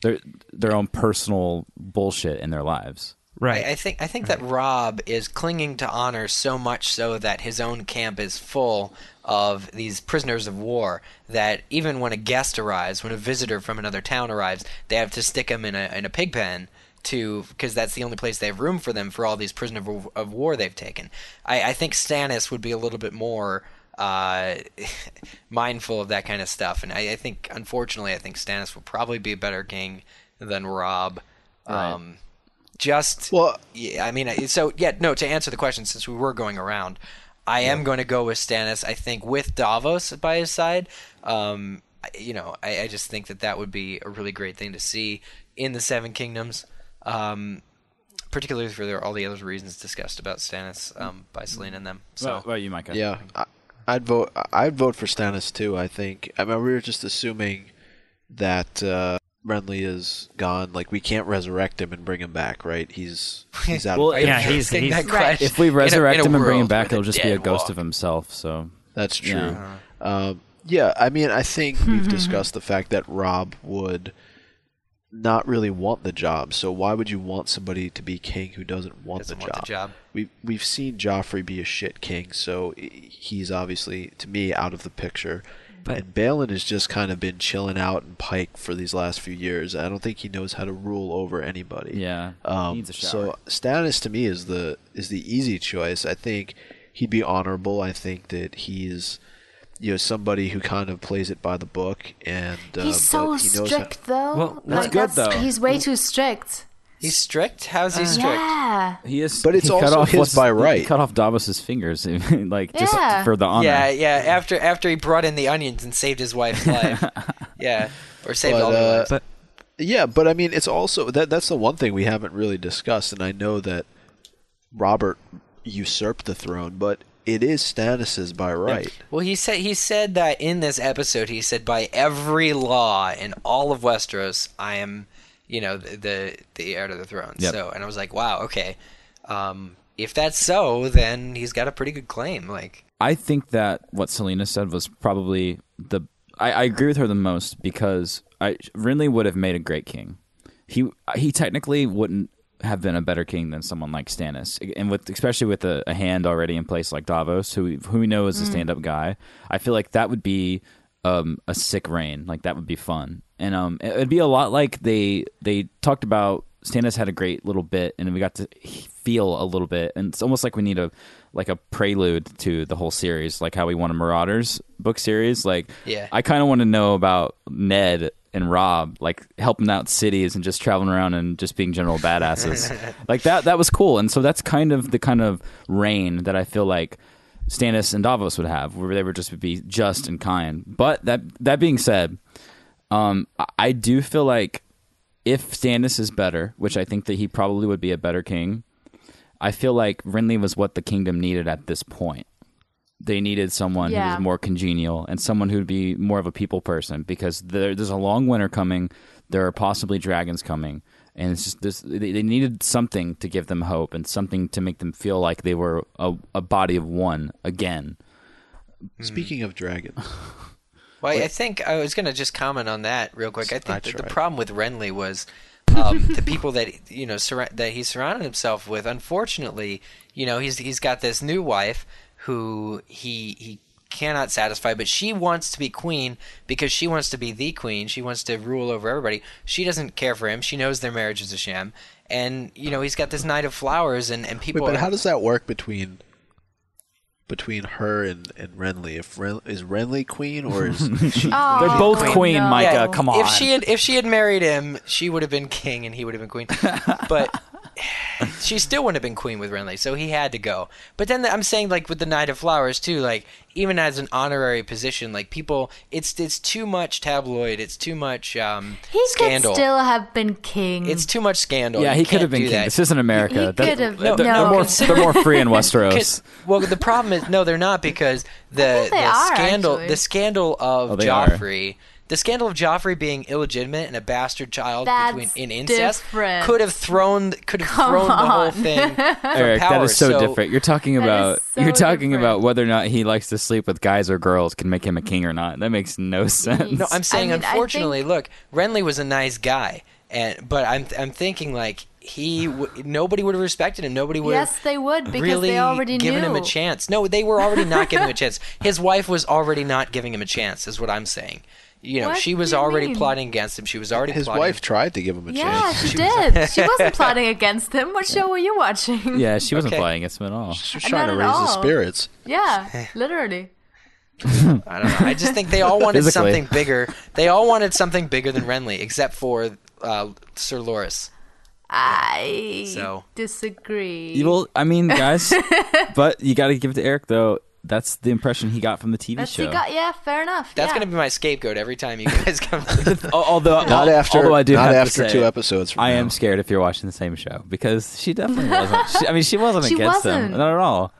their their own personal bullshit in their lives. Right. I, I think I think that Robb is clinging to honor so much so that his own camp is full of these prisoners of war. That even when a guest arrives, when a visitor from another town arrives, they have to stick him in a in a pig pen to because that's the only place they have room for them for all these prisoners of, of war they've taken. I, I think Stannis would be a little bit more uh, mindful of that kind of stuff, and I, I think unfortunately I think Stannis will probably be a better king than Robb. Right. Um, just Well- yeah, I mean, so yeah, no. To answer the question, since we were going around, I am going to go with Stannis. I think with Davos by his side, um, you know, I, I just think that that would be a really great thing to see in the Seven Kingdoms, um, particularly for the, all the other reasons discussed about Stannis um, by Selena and them. So What about you, Micah? Yeah, I, I'd vote. I'd vote for Stannis too. I think. I mean, we were just assuming that uh, Renly is gone. Like, we can't resurrect him and bring him back, right? He's he's out. Well, of Are yeah, picture. he's- he's- that Right. If we In a- resurrect in a him and bring him back, with he'll just be a ghost walk. of himself. So That's true. Yeah. Um, yeah, I mean, I think we've discussed the fact that Robb would not really want the job. So why would you want somebody to be king who doesn't want, Doesn't the, want job? the job. We we've seen Joffrey be a shit king, so he's obviously to me out of the picture. But- and Balon has just kind of been chilling out in Pike for these last few years. I don't think he knows how to rule over anybody. yeah, Um, needs a shower. so Stannis to me is the is the easy choice. I think he'd be honorable. I think that he's you know somebody who kind of plays it by the book and uh, He's so he knows strict, though. Well, that's Like, good, though. He's way too strict. He's strict. How's he strict? Yeah. he is, But it's he cut also off his what's- by he right. cut off Davos's fingers, like just Yeah. for the honor. Yeah, yeah. After after he brought in the onions and saved his wife's life. yeah, or saved But, all their uh, lives. But Yeah, but I mean, it's also that that's the one thing we haven't really discussed, and I know that Robert usurped the throne, but it is Stannis's by right. Well, he said he said that in this episode. He said, "By every law in all of Westeros, I am, you know, the the, the heir to the throne." Yep. So, and I was like, "Wow, okay. Um, if that's so, then he's got a pretty good claim." Like, I think that what Selena said was probably the. I, I agree with her the most because I Renly would have made a great king. He he technically wouldn't have been a better king than someone like Stannis, and with especially with a, a hand already in place like Davos, who we- who we know is a stand up guy. I feel like that would be um, a sick reign. Like that would be fun, and um, it would be a lot like they they talked about. Stannis had a great little bit, and we got to feel a little bit, and it's almost like we need a like a prelude to the whole series, like how we want a Marauders book series. Like, Yeah. I kind of want to know about Ned and Rob, like helping out cities and just traveling around and just being general badasses. like that, that was cool, and so that's kind of the kind of reign that I feel like Stannis and Davos would have, where they would just be just and kind. But that that being said, um, I- do feel like if Stannis is better, which I think that he probably would be a better king, I feel like Renly was what the kingdom needed at this point. They needed someone who Yeah. was more congenial and someone who'd be more of a people person because there, there's a long winter coming. There are possibly dragons coming, and it's just this. They, they needed something to give them hope and something to make them feel like they were a, a body of one again. Speaking of dragons, well, I think I was going to just comment on that real quick. I think I that the problem with Renly was um, the people that you know surra- that he surrounded himself with. Unfortunately, you know, he's he's got this new wife who he he cannot satisfy, but she wants to be queen because she wants to be the queen. She wants to rule over everybody. She doesn't care for him. She knows their marriage is a sham. And you know he's got this knight of flowers, and, and wait, people. but how does that work between between her and and Renly? If Ren, is Renly queen or is she? Oh, They're both queen, no. Micah. Yeah, come on. If she had if she had married him, she would have been king and he would have been queen. But she still wouldn't have been queen with Renly, so he had to go. But then I'm saying like with the Knight of Flowers too, like even as an honorary position, like people, it's it's too much tabloid. It's too much um, He scandal. could still have been king. it's too much scandal. yeah, You he could have been king. that. This isn't America. He That- could have- they're, no. they're more they're more free in Westeros. 'Cause- well, the problem is no, they're not because the the are, scandal actually. the scandal of Oh, they are. Joffrey. The scandal of Joffrey being illegitimate and a bastard child That's between in incest different. could have thrown could have Come thrown the whole on. thing from Eric, power. that is so, different. You're talking about so you're talking different. about whether or not he likes to sleep with guys or girls can make him a king or not. That makes no sense. No, I'm saying mean, I unfortunately, look, Renly was a nice guy, and but I'm I'm thinking like he w- nobody would have respected him. Nobody would Yes, they would because really they already given him a chance. No, they were already not giving him a chance. His wife was already not giving him a chance. Is what I'm saying. You know, What she was already mean? plotting against him. She was already His plotting. wife tried to give him a Yeah, chance. Yeah, she did. She wasn't plotting against him. What show were you watching? Yeah, she wasn't Okay. playing against him at all. She was Not trying to at raise his spirits. Yeah, literally. I don't know. I just think they all wanted Physically. something bigger. They all wanted something bigger than Renly, except for uh, Sir Loras. I So- disagree. Well, I mean, guys, but you got to give it to Eric though. That's the impression he got from the TV That's show. he got. Yeah, fair enough. That's yeah. gonna be my scapegoat every time you guys come. Al- although, Not after. although I do not after say, two episodes. From I now. am scared if you're watching the same show because she definitely wasn't. She, I mean, she wasn't She against him, wasn't. not at all.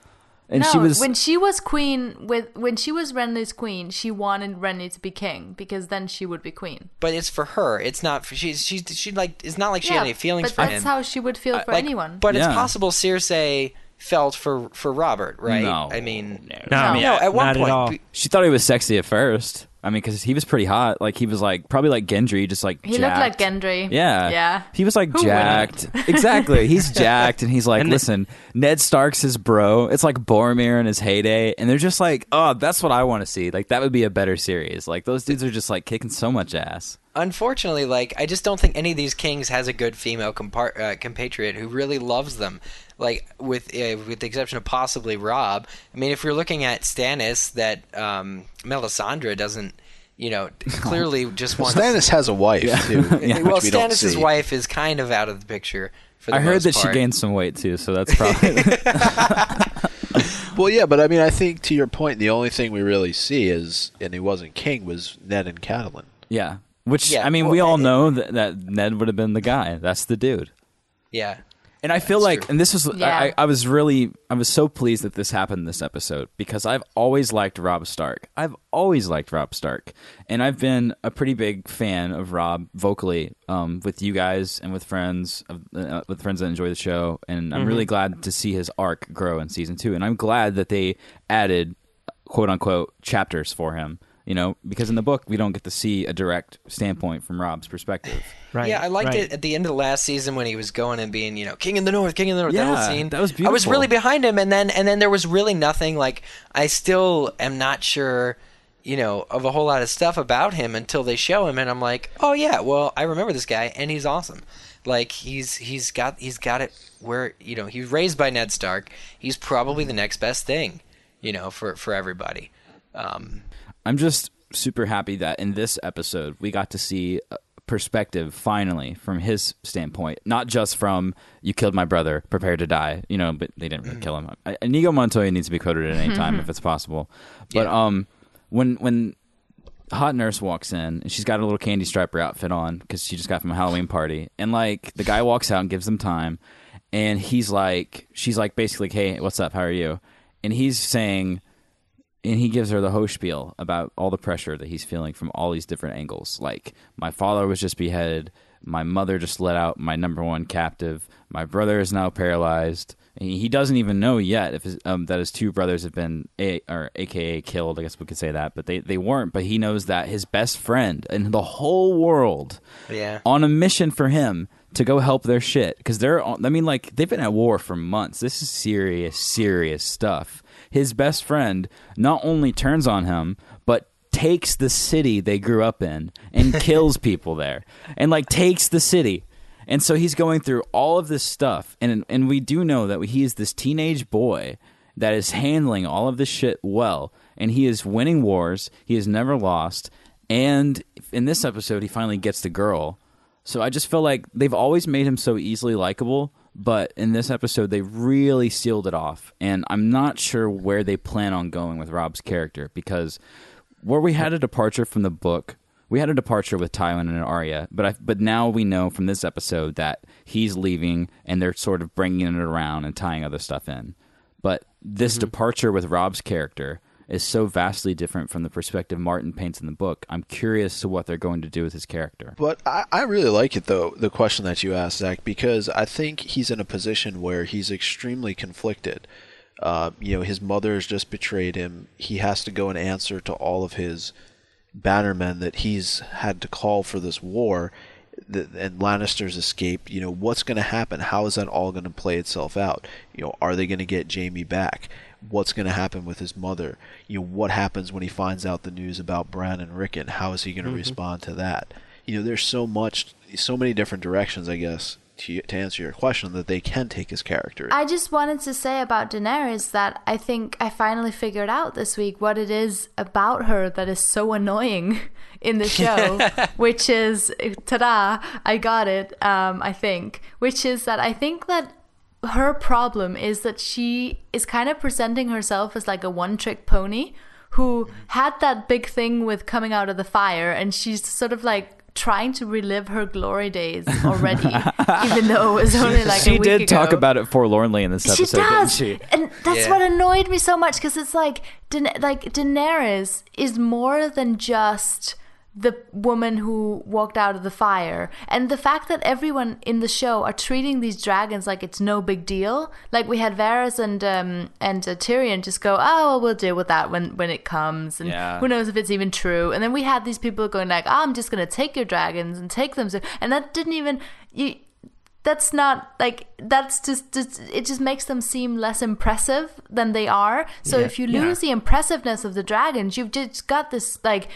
And no, she was when she was queen with when she was Renly's queen, she wanted Renly to be king because then she would be queen. but it's for her. It's not for she's she's she like. It's not like she yeah, had any feelings but for that's him. how she would feel for Like, anyone. But it's possible Cersei felt for for Robert, right? No. I mean, No, I mean, no. At one not point, at all. she thought he was sexy at first. I mean, because he was pretty hot. Like he was like probably like Gendry, just like he looked like. Gendry. Yeah, yeah. He was like Who jacked. exactly. He's jacked, and he's like, And the- listen, Ned Stark's his bro. It's like Boromir in his heyday, and they're just like, oh, that's what I want to see. Like that would be a better series. Like those dudes are just like kicking so much ass. unfortunately, like I just don't think any of these kings has a good female compar- uh, compatriot who really loves them. Like with uh, with the exception of possibly Robb. I mean, if you're looking at Stannis, that um, Melisandre doesn't, you know, clearly just wants. Stannis has a wife too. Yeah. well, we Stannis' wife is kind of out of the picture. For the I heard most that she gained some weight too, so that's probably Well, yeah, but I mean, I think to your point, the only thing we really see is, and he wasn't king, was Ned and Catelyn. yeah. Which Yeah, I mean, well, we all know that, that Ned would have been the guy. That's the dude. Yeah. And I feel That's like, true. and this was, Yeah. I, I was really, I was so pleased that this happened this episode because I've always liked Robb Stark. I've always liked Robb Stark, and I've been a pretty big fan of Robb vocally, um, with you guys and with friends, of, uh, with friends that enjoy the show. And I'm really glad to see his arc grow in season two. And I'm glad that they added, quote unquote, chapters for him. You know, because in the book we don't get to see a direct standpoint from Robb's perspective. Right. Yeah, I liked right. it at the end of the last season when he was going and being, you know, King in the North, King in the North. that whole Yeah, scene. that was beautiful. I was really behind him, and then and then there was really nothing. Like I still am not sure, you know, of a whole lot of stuff about him until they show him, and I'm like, oh yeah, well I remember this guy, and he's awesome. Like he's he's got he's got it where you know he's raised by Ned Stark. He's probably the next best thing, you know, for for everybody. Um, I'm just super happy that in this episode we got to see perspective finally from his standpoint, not just from "you killed my brother, prepare to die," you know, but they didn't really kill him. I, Inigo Montoya needs to be quoted at any time if it's possible. But Yeah. um, when when hot nurse walks in and she's got a little candy striper outfit on because she just got from a Halloween party, and like the guy walks out and gives them time, and he's like, she's like basically, "Hey, what's up? How are you?" And he's saying and he gives her the whole spiel about all the pressure that he's feeling from all these different angles. Like, my father was just beheaded. My mother just let out my number one captive. My brother is now paralyzed. He doesn't even know yet if his, um, that his two brothers have been a, or AKA killed. I guess we could say that, but they, they weren't. But he knows that his best friend in the whole world yeah. on a mission for him to go help their shit because they're on, I mean like they've been at war for months. This is serious serious stuff. His best friend not only turns on him but takes the city they grew up in and kills people there and like takes the city. And so he's going through all of this stuff. And and we do know that he is this teenage boy that is handling all of this shit well. And he is winning wars. He has never lost. And in this episode he finally gets the girl. So I just feel like they've always made him so easily likable, but in this episode they really sealed it off. And I'm not sure where they plan on going with Robb's character because where we had a departure from the book, we had a departure with Tywin and Arya, but I, but now we know from this episode that he's leaving and they're sort of bringing it around and tying other stuff in. But this mm-hmm. departure with Robb's character is so vastly different from the perspective Martin paints in the book. I'm curious to what they're going to do with his character. But I, I really like it though, the question that you asked, Zach, because I think he's in a position where he's extremely conflicted. Uh, you know, his mother has just betrayed him. He has to go and answer to all of his bannermen that he's had to call for this war. the, and Lannister's escape. You know, what's going to happen? How is that all going to play itself out? You know, are they going to get Jaime back? What's going to happen with his mother? You know, what happens when he finds out the news about Bran and Rickon? How is he going to respond to that? You know, there's so much, so many different directions, I guess, to, to answer your question that they can take his character. I just wanted to say about Daenerys that I think I finally figured out this week what it is about her that is so annoying in the show, which is ta-da, I got it. Um, I think, which is that I think that her problem is that she is kind of presenting herself as like a one-trick pony who had that big thing with coming out of the fire, and she's sort of like trying to relive her glory days already, even though it was only like a she week did ago. She did talk about it forlornly in this She does, didn't she? and that's Yeah. what annoyed me so much because it's like, Da- like Daenerys is more than just the woman who walked out of the fire, and the fact that everyone in the show are treating these dragons like it's no big deal. Like we had Varys and um and uh, Tyrion just go, oh, well, we'll deal with that when when it comes, and Yeah. who knows if it's even true. And then we had these people going like, oh, I'm just gonna take your dragons and take them, so, and that didn't even you that's not like that's just, just it just makes them seem less impressive than they are so Yeah, if you yeah. lose the impressiveness of the dragons you've just got this like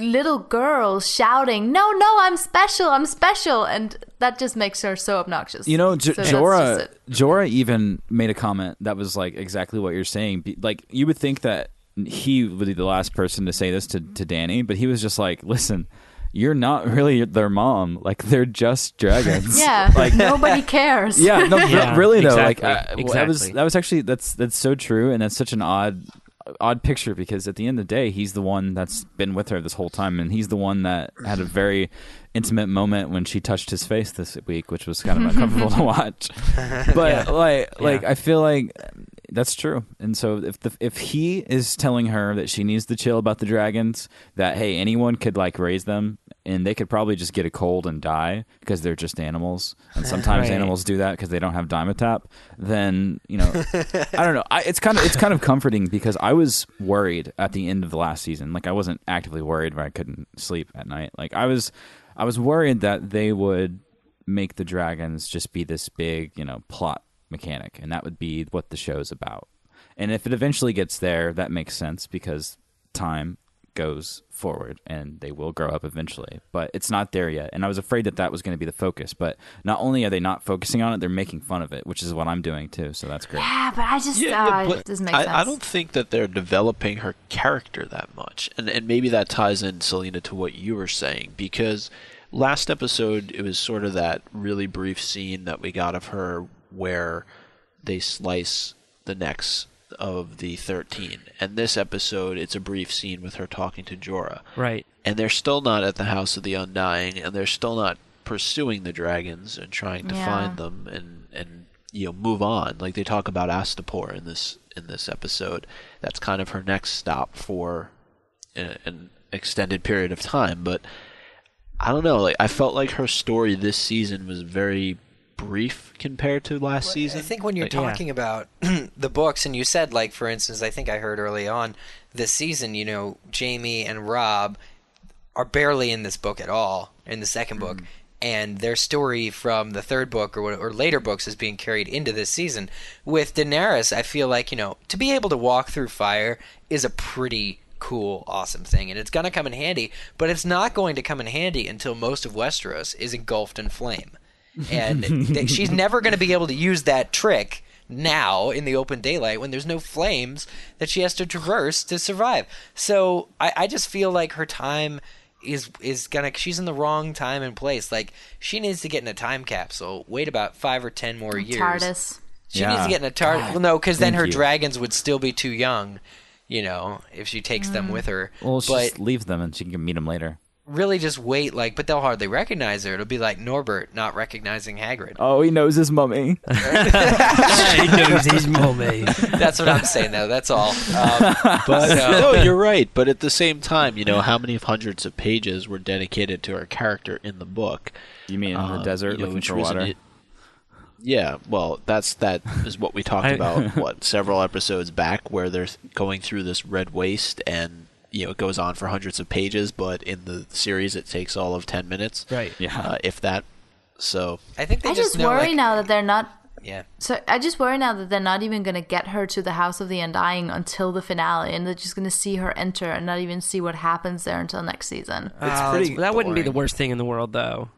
little girl shouting no no i'm special i'm special and that just makes her so obnoxious You know, J- So that's just Jorah. Jorah even made a comment that was like exactly what you're saying. Like you would think that he would be the last person to say this to to Dany, but he was just like, "Listen, you're not really their mom. Like they're just dragons. yeah like nobody cares yeah, no, Yeah, really though. exactly, Like uh, well, that was that was actually that's that's so true, and that's such an odd odd picture because at the end of the day, he's the one that's been with her this whole time, and he's the one that had a very intimate moment when she touched his face this week, which was kind of uncomfortable to watch. But like, like Yeah. I feel like that's true. And so if the if he is telling her that she needs to chill about the dragons, that hey, anyone could like raise them and they could probably just get a cold and die because they're just animals. And sometimes Right. animals do that because they don't have Dimetapp. Then you know, I don't know. I, it's kind of it's kind of comforting because I was worried at the end of the last season. Like I wasn't actively worried where I couldn't sleep at night. Like I was, I was worried that they would make the dragons just be this big, you know, plot mechanic, and that would be what the show's about. And if it eventually gets there, that makes sense because time goes forward and they will grow up eventually. But it's not there yet. And I was afraid that that was going to be the focus. But not only are they not focusing on it, they're making fun of it, which is what I'm doing too. So that's great. yeah but i just Yeah, uh, yeah, it doesn't make I, sense I don't think that they're developing her character that much, and and maybe that ties in, Selena, to what you were saying because last episode it was sort of that really brief scene that we got of her where they slice the necks of the 13 and this episode it's a brief scene with her talking to Jorah. Right. and they're still not at the house of the undying and they're still not pursuing the dragons and trying to Yeah. find them and and you know move on. Like they talk about Astapor in this in this episode. That's kind of her next stop for a, an extended period of time. But I don't know like I felt like her story this season was very brief compared to last season I think when you're Like- talking about the books, and you said, like, for instance, I think I heard early on this season, you know, Jaime and Robb are barely in this book at all, in the 2nd book. Mm-hmm. And their story from the third book or, what- or later books is being carried into this season. With Daenerys, I feel like, you know, to be able to walk through fire is a pretty cool, awesome thing. And it's going to come in handy, but it's not going to come in handy until most of Westeros is engulfed in flame and th- she's never going to be able to use that trick now in the open daylight when there's no flames that she has to traverse to survive. So I, I just feel like her time is is gonna she's in the wrong time and place. Like she needs to get in a time capsule, wait about five or ten more years. TARDIS. She Yeah. needs to get in a TARDIS. Well, no, because then her you. dragons would still be too young. You know, if she takes them mm. with her. Well, she but leaves them and she can meet them later. Really, just wait. Like, but they'll hardly recognize her. It'll be like Norbert not recognizing Hagrid. Oh, he knows his mummy. he knows his mommy. That's what I'm saying, though. That's all. Um, But So- no, you're right. But at the same time, you know, how many hundreds of pages were dedicated to her character in the book? You mean in the Um, desert you know, looking for was an- water? yeah, well, that's that is what we talked I- about what several episodes back, where they're going through this red waste, and you know it goes on for hundreds of pages, but in the series it takes all of ten minutes, Right. Yeah. uh, if that. So I think they I just, just know, worry like- now that they're not. Yeah. So I just worry now that they're not even going to get her to the House of the Undying until the finale, and they're just going to see her enter and not even see what happens there until next season. It's pretty that wouldn't be the worst thing in the world, though.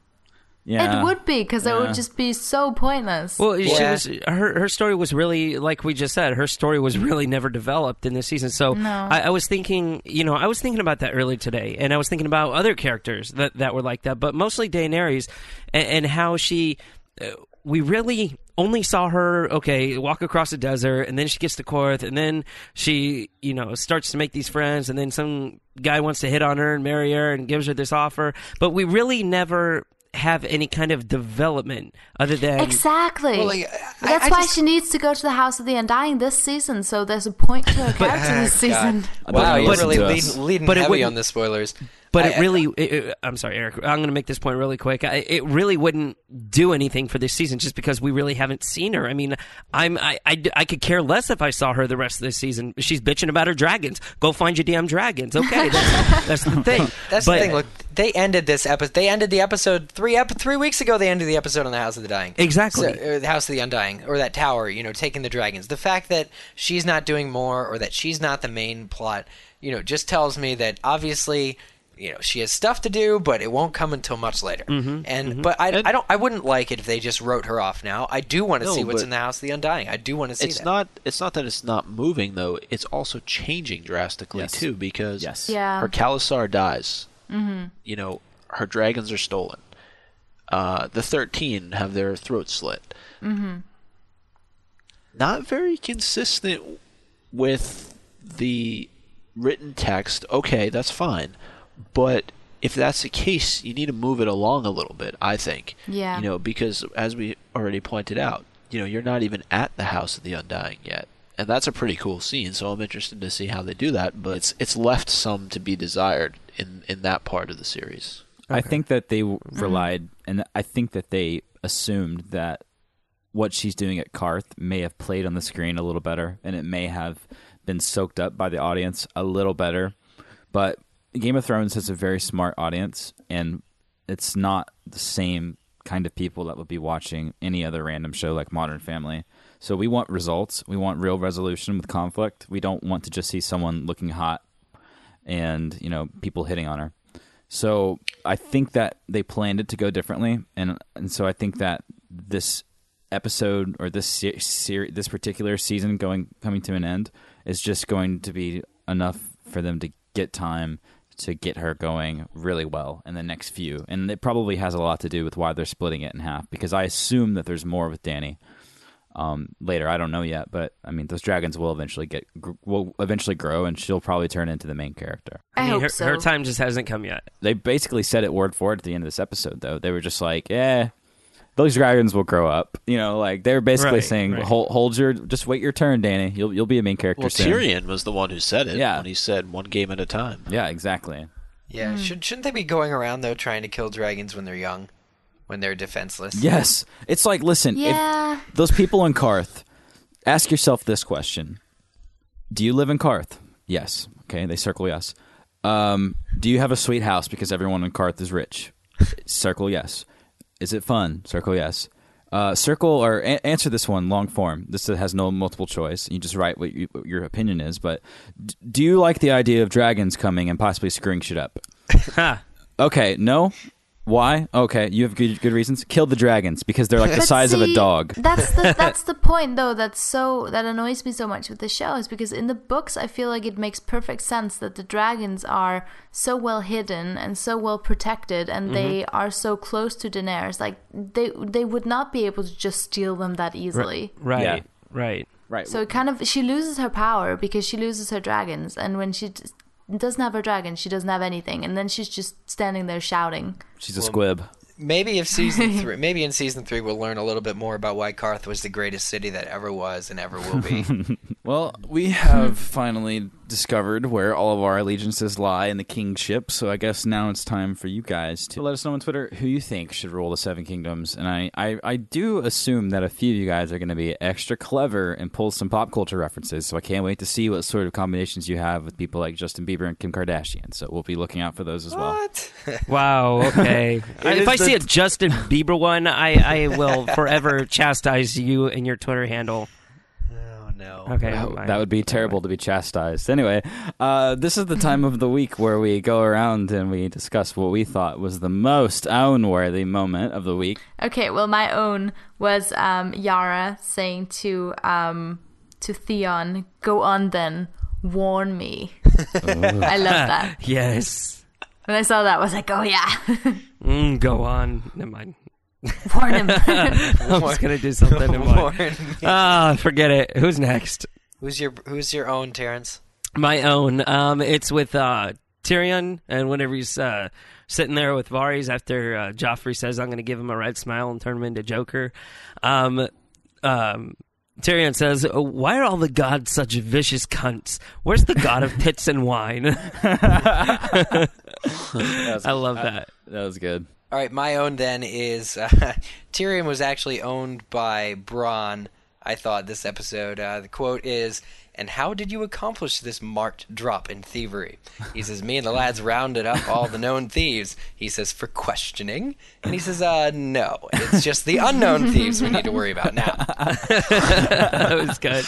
Yeah. It would be because it would just be so pointless. Well, she was her her story was really like we just said. Her story was really never developed in this season. So No. I, I was thinking, you know, I was thinking about that earlier today, and I was thinking about other characters that that were like that, but mostly Daenerys and, and how she. Uh, we really only saw her okay walk across the desert and then she gets to Qarth and then she you know starts to make these friends and then some guy wants to hit on her and marry her and gives her this offer but we really never have any kind of development other than exactly. Well, like, I- That's I why just- she needs to go to the House of the Undying this season. So there's a point to her character this season. I Wow, bet you're listen really to lead, us. leading But heavy wouldn't- on the spoilers. But I- it really, it, it- I'm sorry, Eric. I'm going to make this point really quick. I, it really wouldn't do anything for this season just because we really haven't seen her. I mean, I'm, I, I, I could care less if I saw her the rest of this season. She's bitching about her dragons. Go find your damn dragons. Okay, that's, that's the thing. That's But- the thing. Look, they ended this episode. They ended the episode three ep- three weeks ago. They ended the episode on the House of the Dying. Exactly. So, the House of the Undying, or that tower. You know, taking the dragons. The fact that she's not doing more, or that she's not the main plot, you know, just tells me that obviously. You know she has stuff to do, but it won't come until much later. Mm-hmm, And but I, I don't I wouldn't like it if they just wrote her off now. I do want to No, see what's in the House of the Undying. I do want to see it's that. not it's not that it's not moving though. It's also changing drastically Yes. too because Yes. Yeah. her Khalasar dies. Mm-hmm. You know, her dragons are stolen. Uh, the thirteen have their throats slit. Mm-hmm. Not very consistent with the written text. Okay, that's fine, but if that's the case, you need to move it along a little bit. I think. Yeah. You know, because as we already pointed out, you know, you're not even at the House of the Undying yet. And that's a pretty cool scene, so I'm interested to see how they do that, but it's it's left some to be desired in in that part of the series. I think that they w- mm-hmm. relied, and I think that they assumed that what she's doing at Qarth may have played on the screen a little better, and it may have been soaked up by the audience a little better. But Game of Thrones has a very smart audience, and it's not the same kind of people that would be watching any other random show like Modern Family. So we want results. We want real resolution with conflict. We don't want to just see someone looking hot and you know people hitting on her. So I think that they planned it to go differently, and and so I think that this episode or this se- ser- this particular season going coming to an end is just going to be enough for them to get time to get her going really well in the next few, and it probably has a lot to do with why they're splitting it in half because I assume that there's more with Dany um, later. I don't know yet, but I mean, those dragons will eventually get will eventually grow, and she'll probably turn into the main character. I, mean, hope her, so. her time just hasn't come yet. They basically said it word for word at the end of this episode, though. They were just like, "Eh, those dragons will grow up." You know, like they're basically Right, saying, right. "Hold, hold your, just wait your turn, Dany. You'll you'll be a main character Well, soon." Tyrion was the one who said it Yeah. when he said one game at a time. Yeah, exactly. Yeah, should shouldn't they be going around though trying to kill dragons when they're young, when they're defenseless? Yes, it's like, listen, if Yeah. those people in Qarth, ask yourself this question: Do you live in Qarth? Yes. Okay, they circle yes. Um, do you have a sweet house because everyone in Qarth is rich? circle yes. Is it fun? Circle yes. Uh, circle or a- answer this one long form. This has no multiple choice. You just write what, you, what your opinion is. But d- do you like the idea of dragons coming and possibly screwing shit up? Okay, no. Why? Okay, you have good good reasons. Kill the dragons because they're like the But size of a see, dog. That's the that's the point though. That's so that annoys me so much with the show is because in the books I feel like it makes perfect sense that the dragons are so well hidden and so well protected and they Mm-hmm. are so close to Daenerys. Like they they would not be able to just steal them that easily. Right. Yeah. Right. Right. So it kind of she loses her power because she loses her dragons, and when she d- doesn't have her dragon. she doesn't have anything, and then she's just standing there shouting. She's a squib. Maybe if season three, maybe in season three, we'll learn a little bit more about why Qarth was the greatest city that ever was and ever will be. Well, we have finally discovered where all of our allegiances lie in the kingship. So I guess now it's time for you guys to let us know on Twitter who you think should rule the Seven Kingdoms. And I, I, I do assume that a few of you guys are going to be extra clever and pull some pop culture references. So I can't wait to see what sort of combinations you have with people like Justin Bieber and Kim Kardashian. So we'll be looking out for those as well. What? Wow. Okay. If I the- see a Justin Bieber one, I, I will forever chastise you and your Twitter handle. No. Okay. That, that would be terrible to be chastised. Anyway, uh, this is the time of the week where we go around and we discuss what we thought was the most own-worthy moment of the week. Okay, well, my own was um, Yara saying to um, to Theon, "Go on then, warn me." I love that. Yes. When I saw that, I was like, "Oh yeah, Mm, go on. Never mind. warn him." I was gonna do something. Never mind. Ah, forget it. Who's next? who's your Who's your own Terrence? My own. Um, it's with uh, Tyrion, and whenever he's uh, sitting there with Varys after uh, Joffrey says, "I'm going to give him a red smile and turn him into Joker," um, um, Tyrion says, "Oh, "Why are all the gods such vicious cunts? Where's the god of tits and wine?" I love that. That was good. All right, my own then is uh, Tyrion was actually owned by Bronn. I thought this episode. Uh, the quote is, "And how did you accomplish this marked drop in thievery?" He says, "Me and the lads rounded up all the known thieves." He says, "For questioning," and he says, "Uh, no, it's just the unknown thieves we need to worry about now." that was good.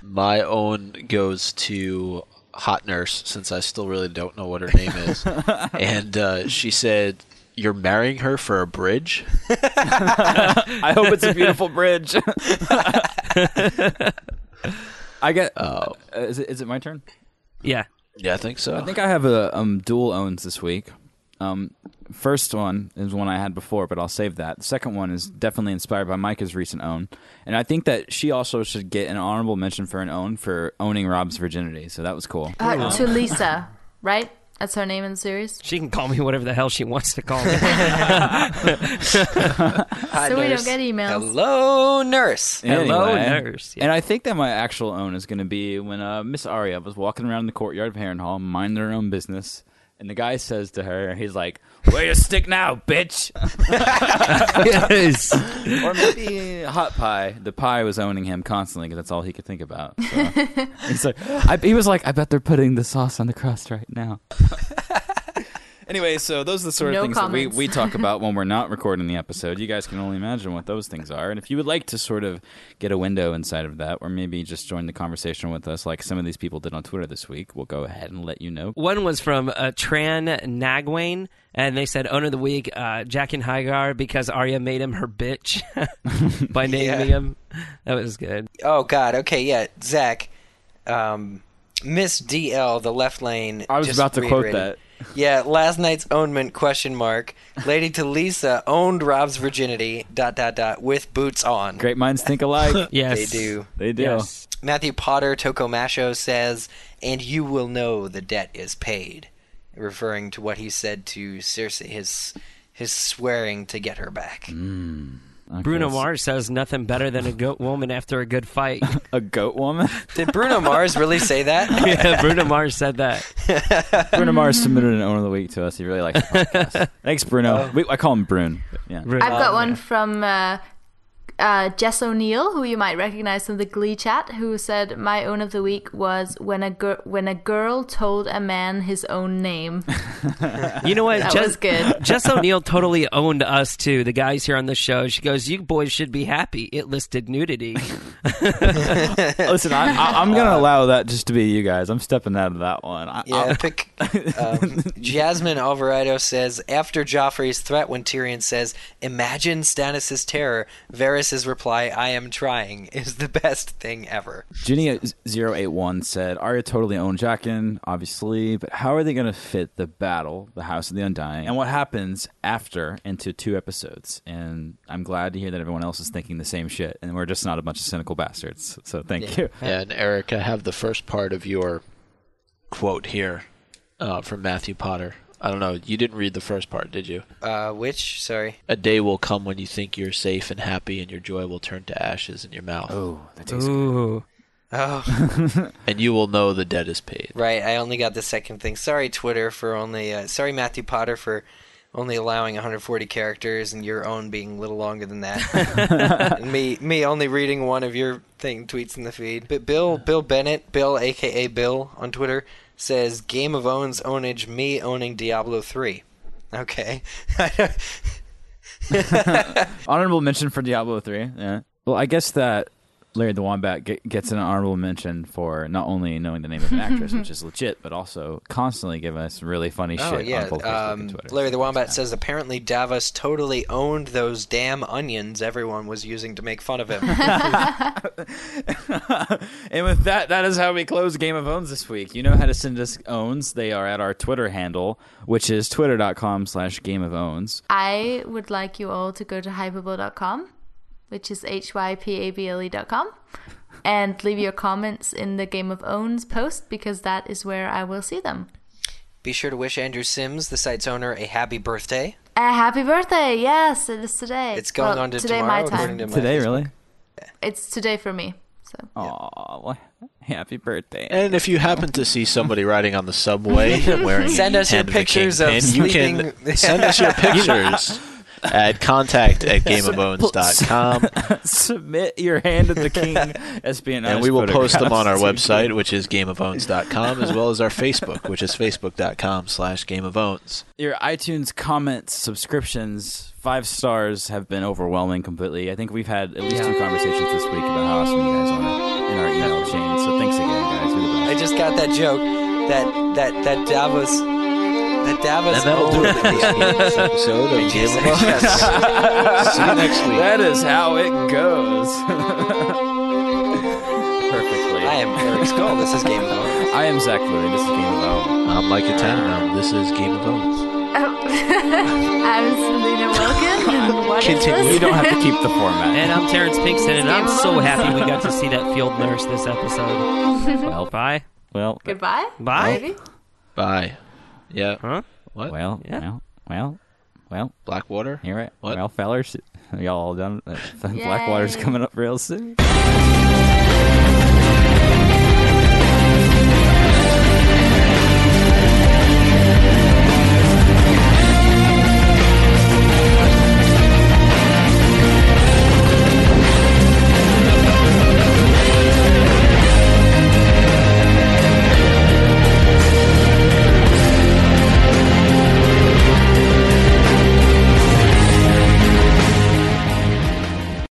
My own goes to Hot Nurse, since I still really don't know what her name is. and uh, she said, You're marrying her for a bridge? I hope it's a beautiful bridge. I get. Oh. Uh, is it is it my turn? Yeah. Yeah, I think so. I think I have a um, dual owns this week. Um, first one is one I had before, but I'll save that. The second one is definitely inspired by Micah's recent own, and I think that she also should get an honorable mention for an own for owning Robb's virginity. So that was cool. uh, Talisa, right? That's her name in the series. She can call me whatever the hell she wants to call me. Hi, So we don't nurse. get emails. Hello, nurse. Hello, Anyway, nurse. Yeah. And I think that my actual own is going to be when uh, Miss Arya was walking around the courtyard of Harrenhal, minding her own business, and the guy says to her, he's like, "Where you stick now, bitch?" yes. or maybe hot pie. The pie was owning him constantly because that's all he could think about. So. He's like, I, he was like, I bet they're putting the sauce on the crust right now. anyway, so those are the sort of No things comments. that we, we talk about when we're not recording the episode. You guys can only imagine what those things are. And if you would like to sort of get a window inside of that, or maybe just join the conversation with us, like some of these people did on Twitter this week, we'll go ahead and let you know. One was from uh, Tran Nagwain, and they said owner of the week, uh, Jaqen H'ghar, because Arya made him her bitch by naming Yeah. him. That was good. Oh God. Okay, yeah, Zach. Um, Miss DL, the left lane. I was just about to quote that. Yeah, last night's ownment question mark. Lady Talisa owned Robb's virginity. Dot dot dot with boots on. Great minds think alike. Yes. They do. they do. Yes. Matthew Potter Tokomasho says, "And you will know the debt is paid," referring to what he said to Cersei, his his swearing to get her back. Mm. Okay, Bruno so- Mars says nothing better than a goat woman after a good fight. A goat woman? Did Bruno Mars really say that? yeah, Bruno Mars said that. Bruno Mars submitted an owner of the week to us. He really likes the podcast. Thanks, Bruno. we, I call him Brune. Yeah. Bruno- I've got Oh, one yeah. from uh, uh, Jess O'Neill, who you might recognize from the Glee chat, who said, "My own of the week was when a gir- when a girl told a man his own name." You know what? That Jess, was good. Jess O'Neill totally owned us too. The guys here on the show. She goes, "You boys should be happy. It listed nudity." Listen, I, I, I'm going to allow that just to be you guys. I'm stepping out of that one. I, Yeah, pick. Um, Jasmine Alvarado says after Joffrey's threat, when Tyrion says, "Imagine Stannis' terror," Varys' reply, "I am trying," is the best thing ever. Ginny081 said, Arya totally owned Jaqen, obviously, but how are they going to fit the battle, the House of the Undying, and what happens after into two episodes? And I'm glad to hear that everyone else is thinking the same shit, and we're just not a bunch of cynical bastards. So thank Yeah. you. Yeah, and Eric, I have the first part of your quote here uh, from Matthew Potter. I don't know. You didn't read the first part, did you? Uh, which? Sorry. A day will come when you think you're safe and happy, and your joy will turn to ashes in your mouth. Oh, that tastes Ooh, Oh, and you will know the debt is paid. right. I only got the second thing. Sorry, Twitter, for only. Uh, sorry, Matthew Potter, for only allowing 140 characters and your own being a little longer than that. and me, me only reading one of your thing tweets in the feed. But Bill, Bill Bennett, Bill, aka Bill, on Twitter says Game of Owns ownage me owning Diablo 3. Okay. Honorable mention for Diablo 3. Yeah. Well, I guess that Larry the Wombat get, gets an honorable mention for not only knowing the name of an actress, which is legit, but also constantly giving us really funny shit Oh yeah, on both Facebook um, and Twitter. Larry the Wombat says apparently Davos totally owned those damn onions everyone was using to make fun of him. and with that, that is how we close Game of Owns this week. You know how to send us owns. They are at our Twitter handle, which is twitter.com slash Game of Owns. I would like you all to go to hypable.com, which is hypable.com, and leave your comments in the Game of Owns post because that is where I will see them. Be sure to wish Andrew Sims, the site's owner, a happy birthday. A happy birthday! Yes, it is today. It's going Well, on to today tomorrow, my time. to my Today, Facebook. really? It's today for me. So Aw, happy birthday. And if you happen to see somebody riding on the subway wearing Send us your Hand the King pictures of pin, you can send us your pictures at contact at gameofowns.com Submit your hand to the king espionage. and we will post them on our website which is gameofowns.com as well as our facebook which is facebook.com slash gameofbones. Your iTunes comments, subscriptions, five stars have been overwhelming completely. I think we've had at least two conversations this week about how awesome you guys are in our email chain. So thanks again, guys. I just got that joke that that that Davos that Davos and that'll do it for this owned week's the- episode of Game of Yes. Owns. see you next week That is how it goes. Perfectly. I am Eric Skull. This is Game of Owns. I am Zach Louie. This is Game of Owns. i'm micah Tannenbaum. this is game of owns oh. I'm Selena Wilkin, and what is Continue. this? You don't have to keep the format. And I'm Terrence Pinkston, and I'm so happy we got to see that field nurse this episode. well, Bye. well, Goodbye. Bye. Maybe. bye yeah Huh? what well, Yeah. well, well, well. blackwater Here it. What? Well, fellers, y'all all done. Blackwater's Yay. coming up real soon.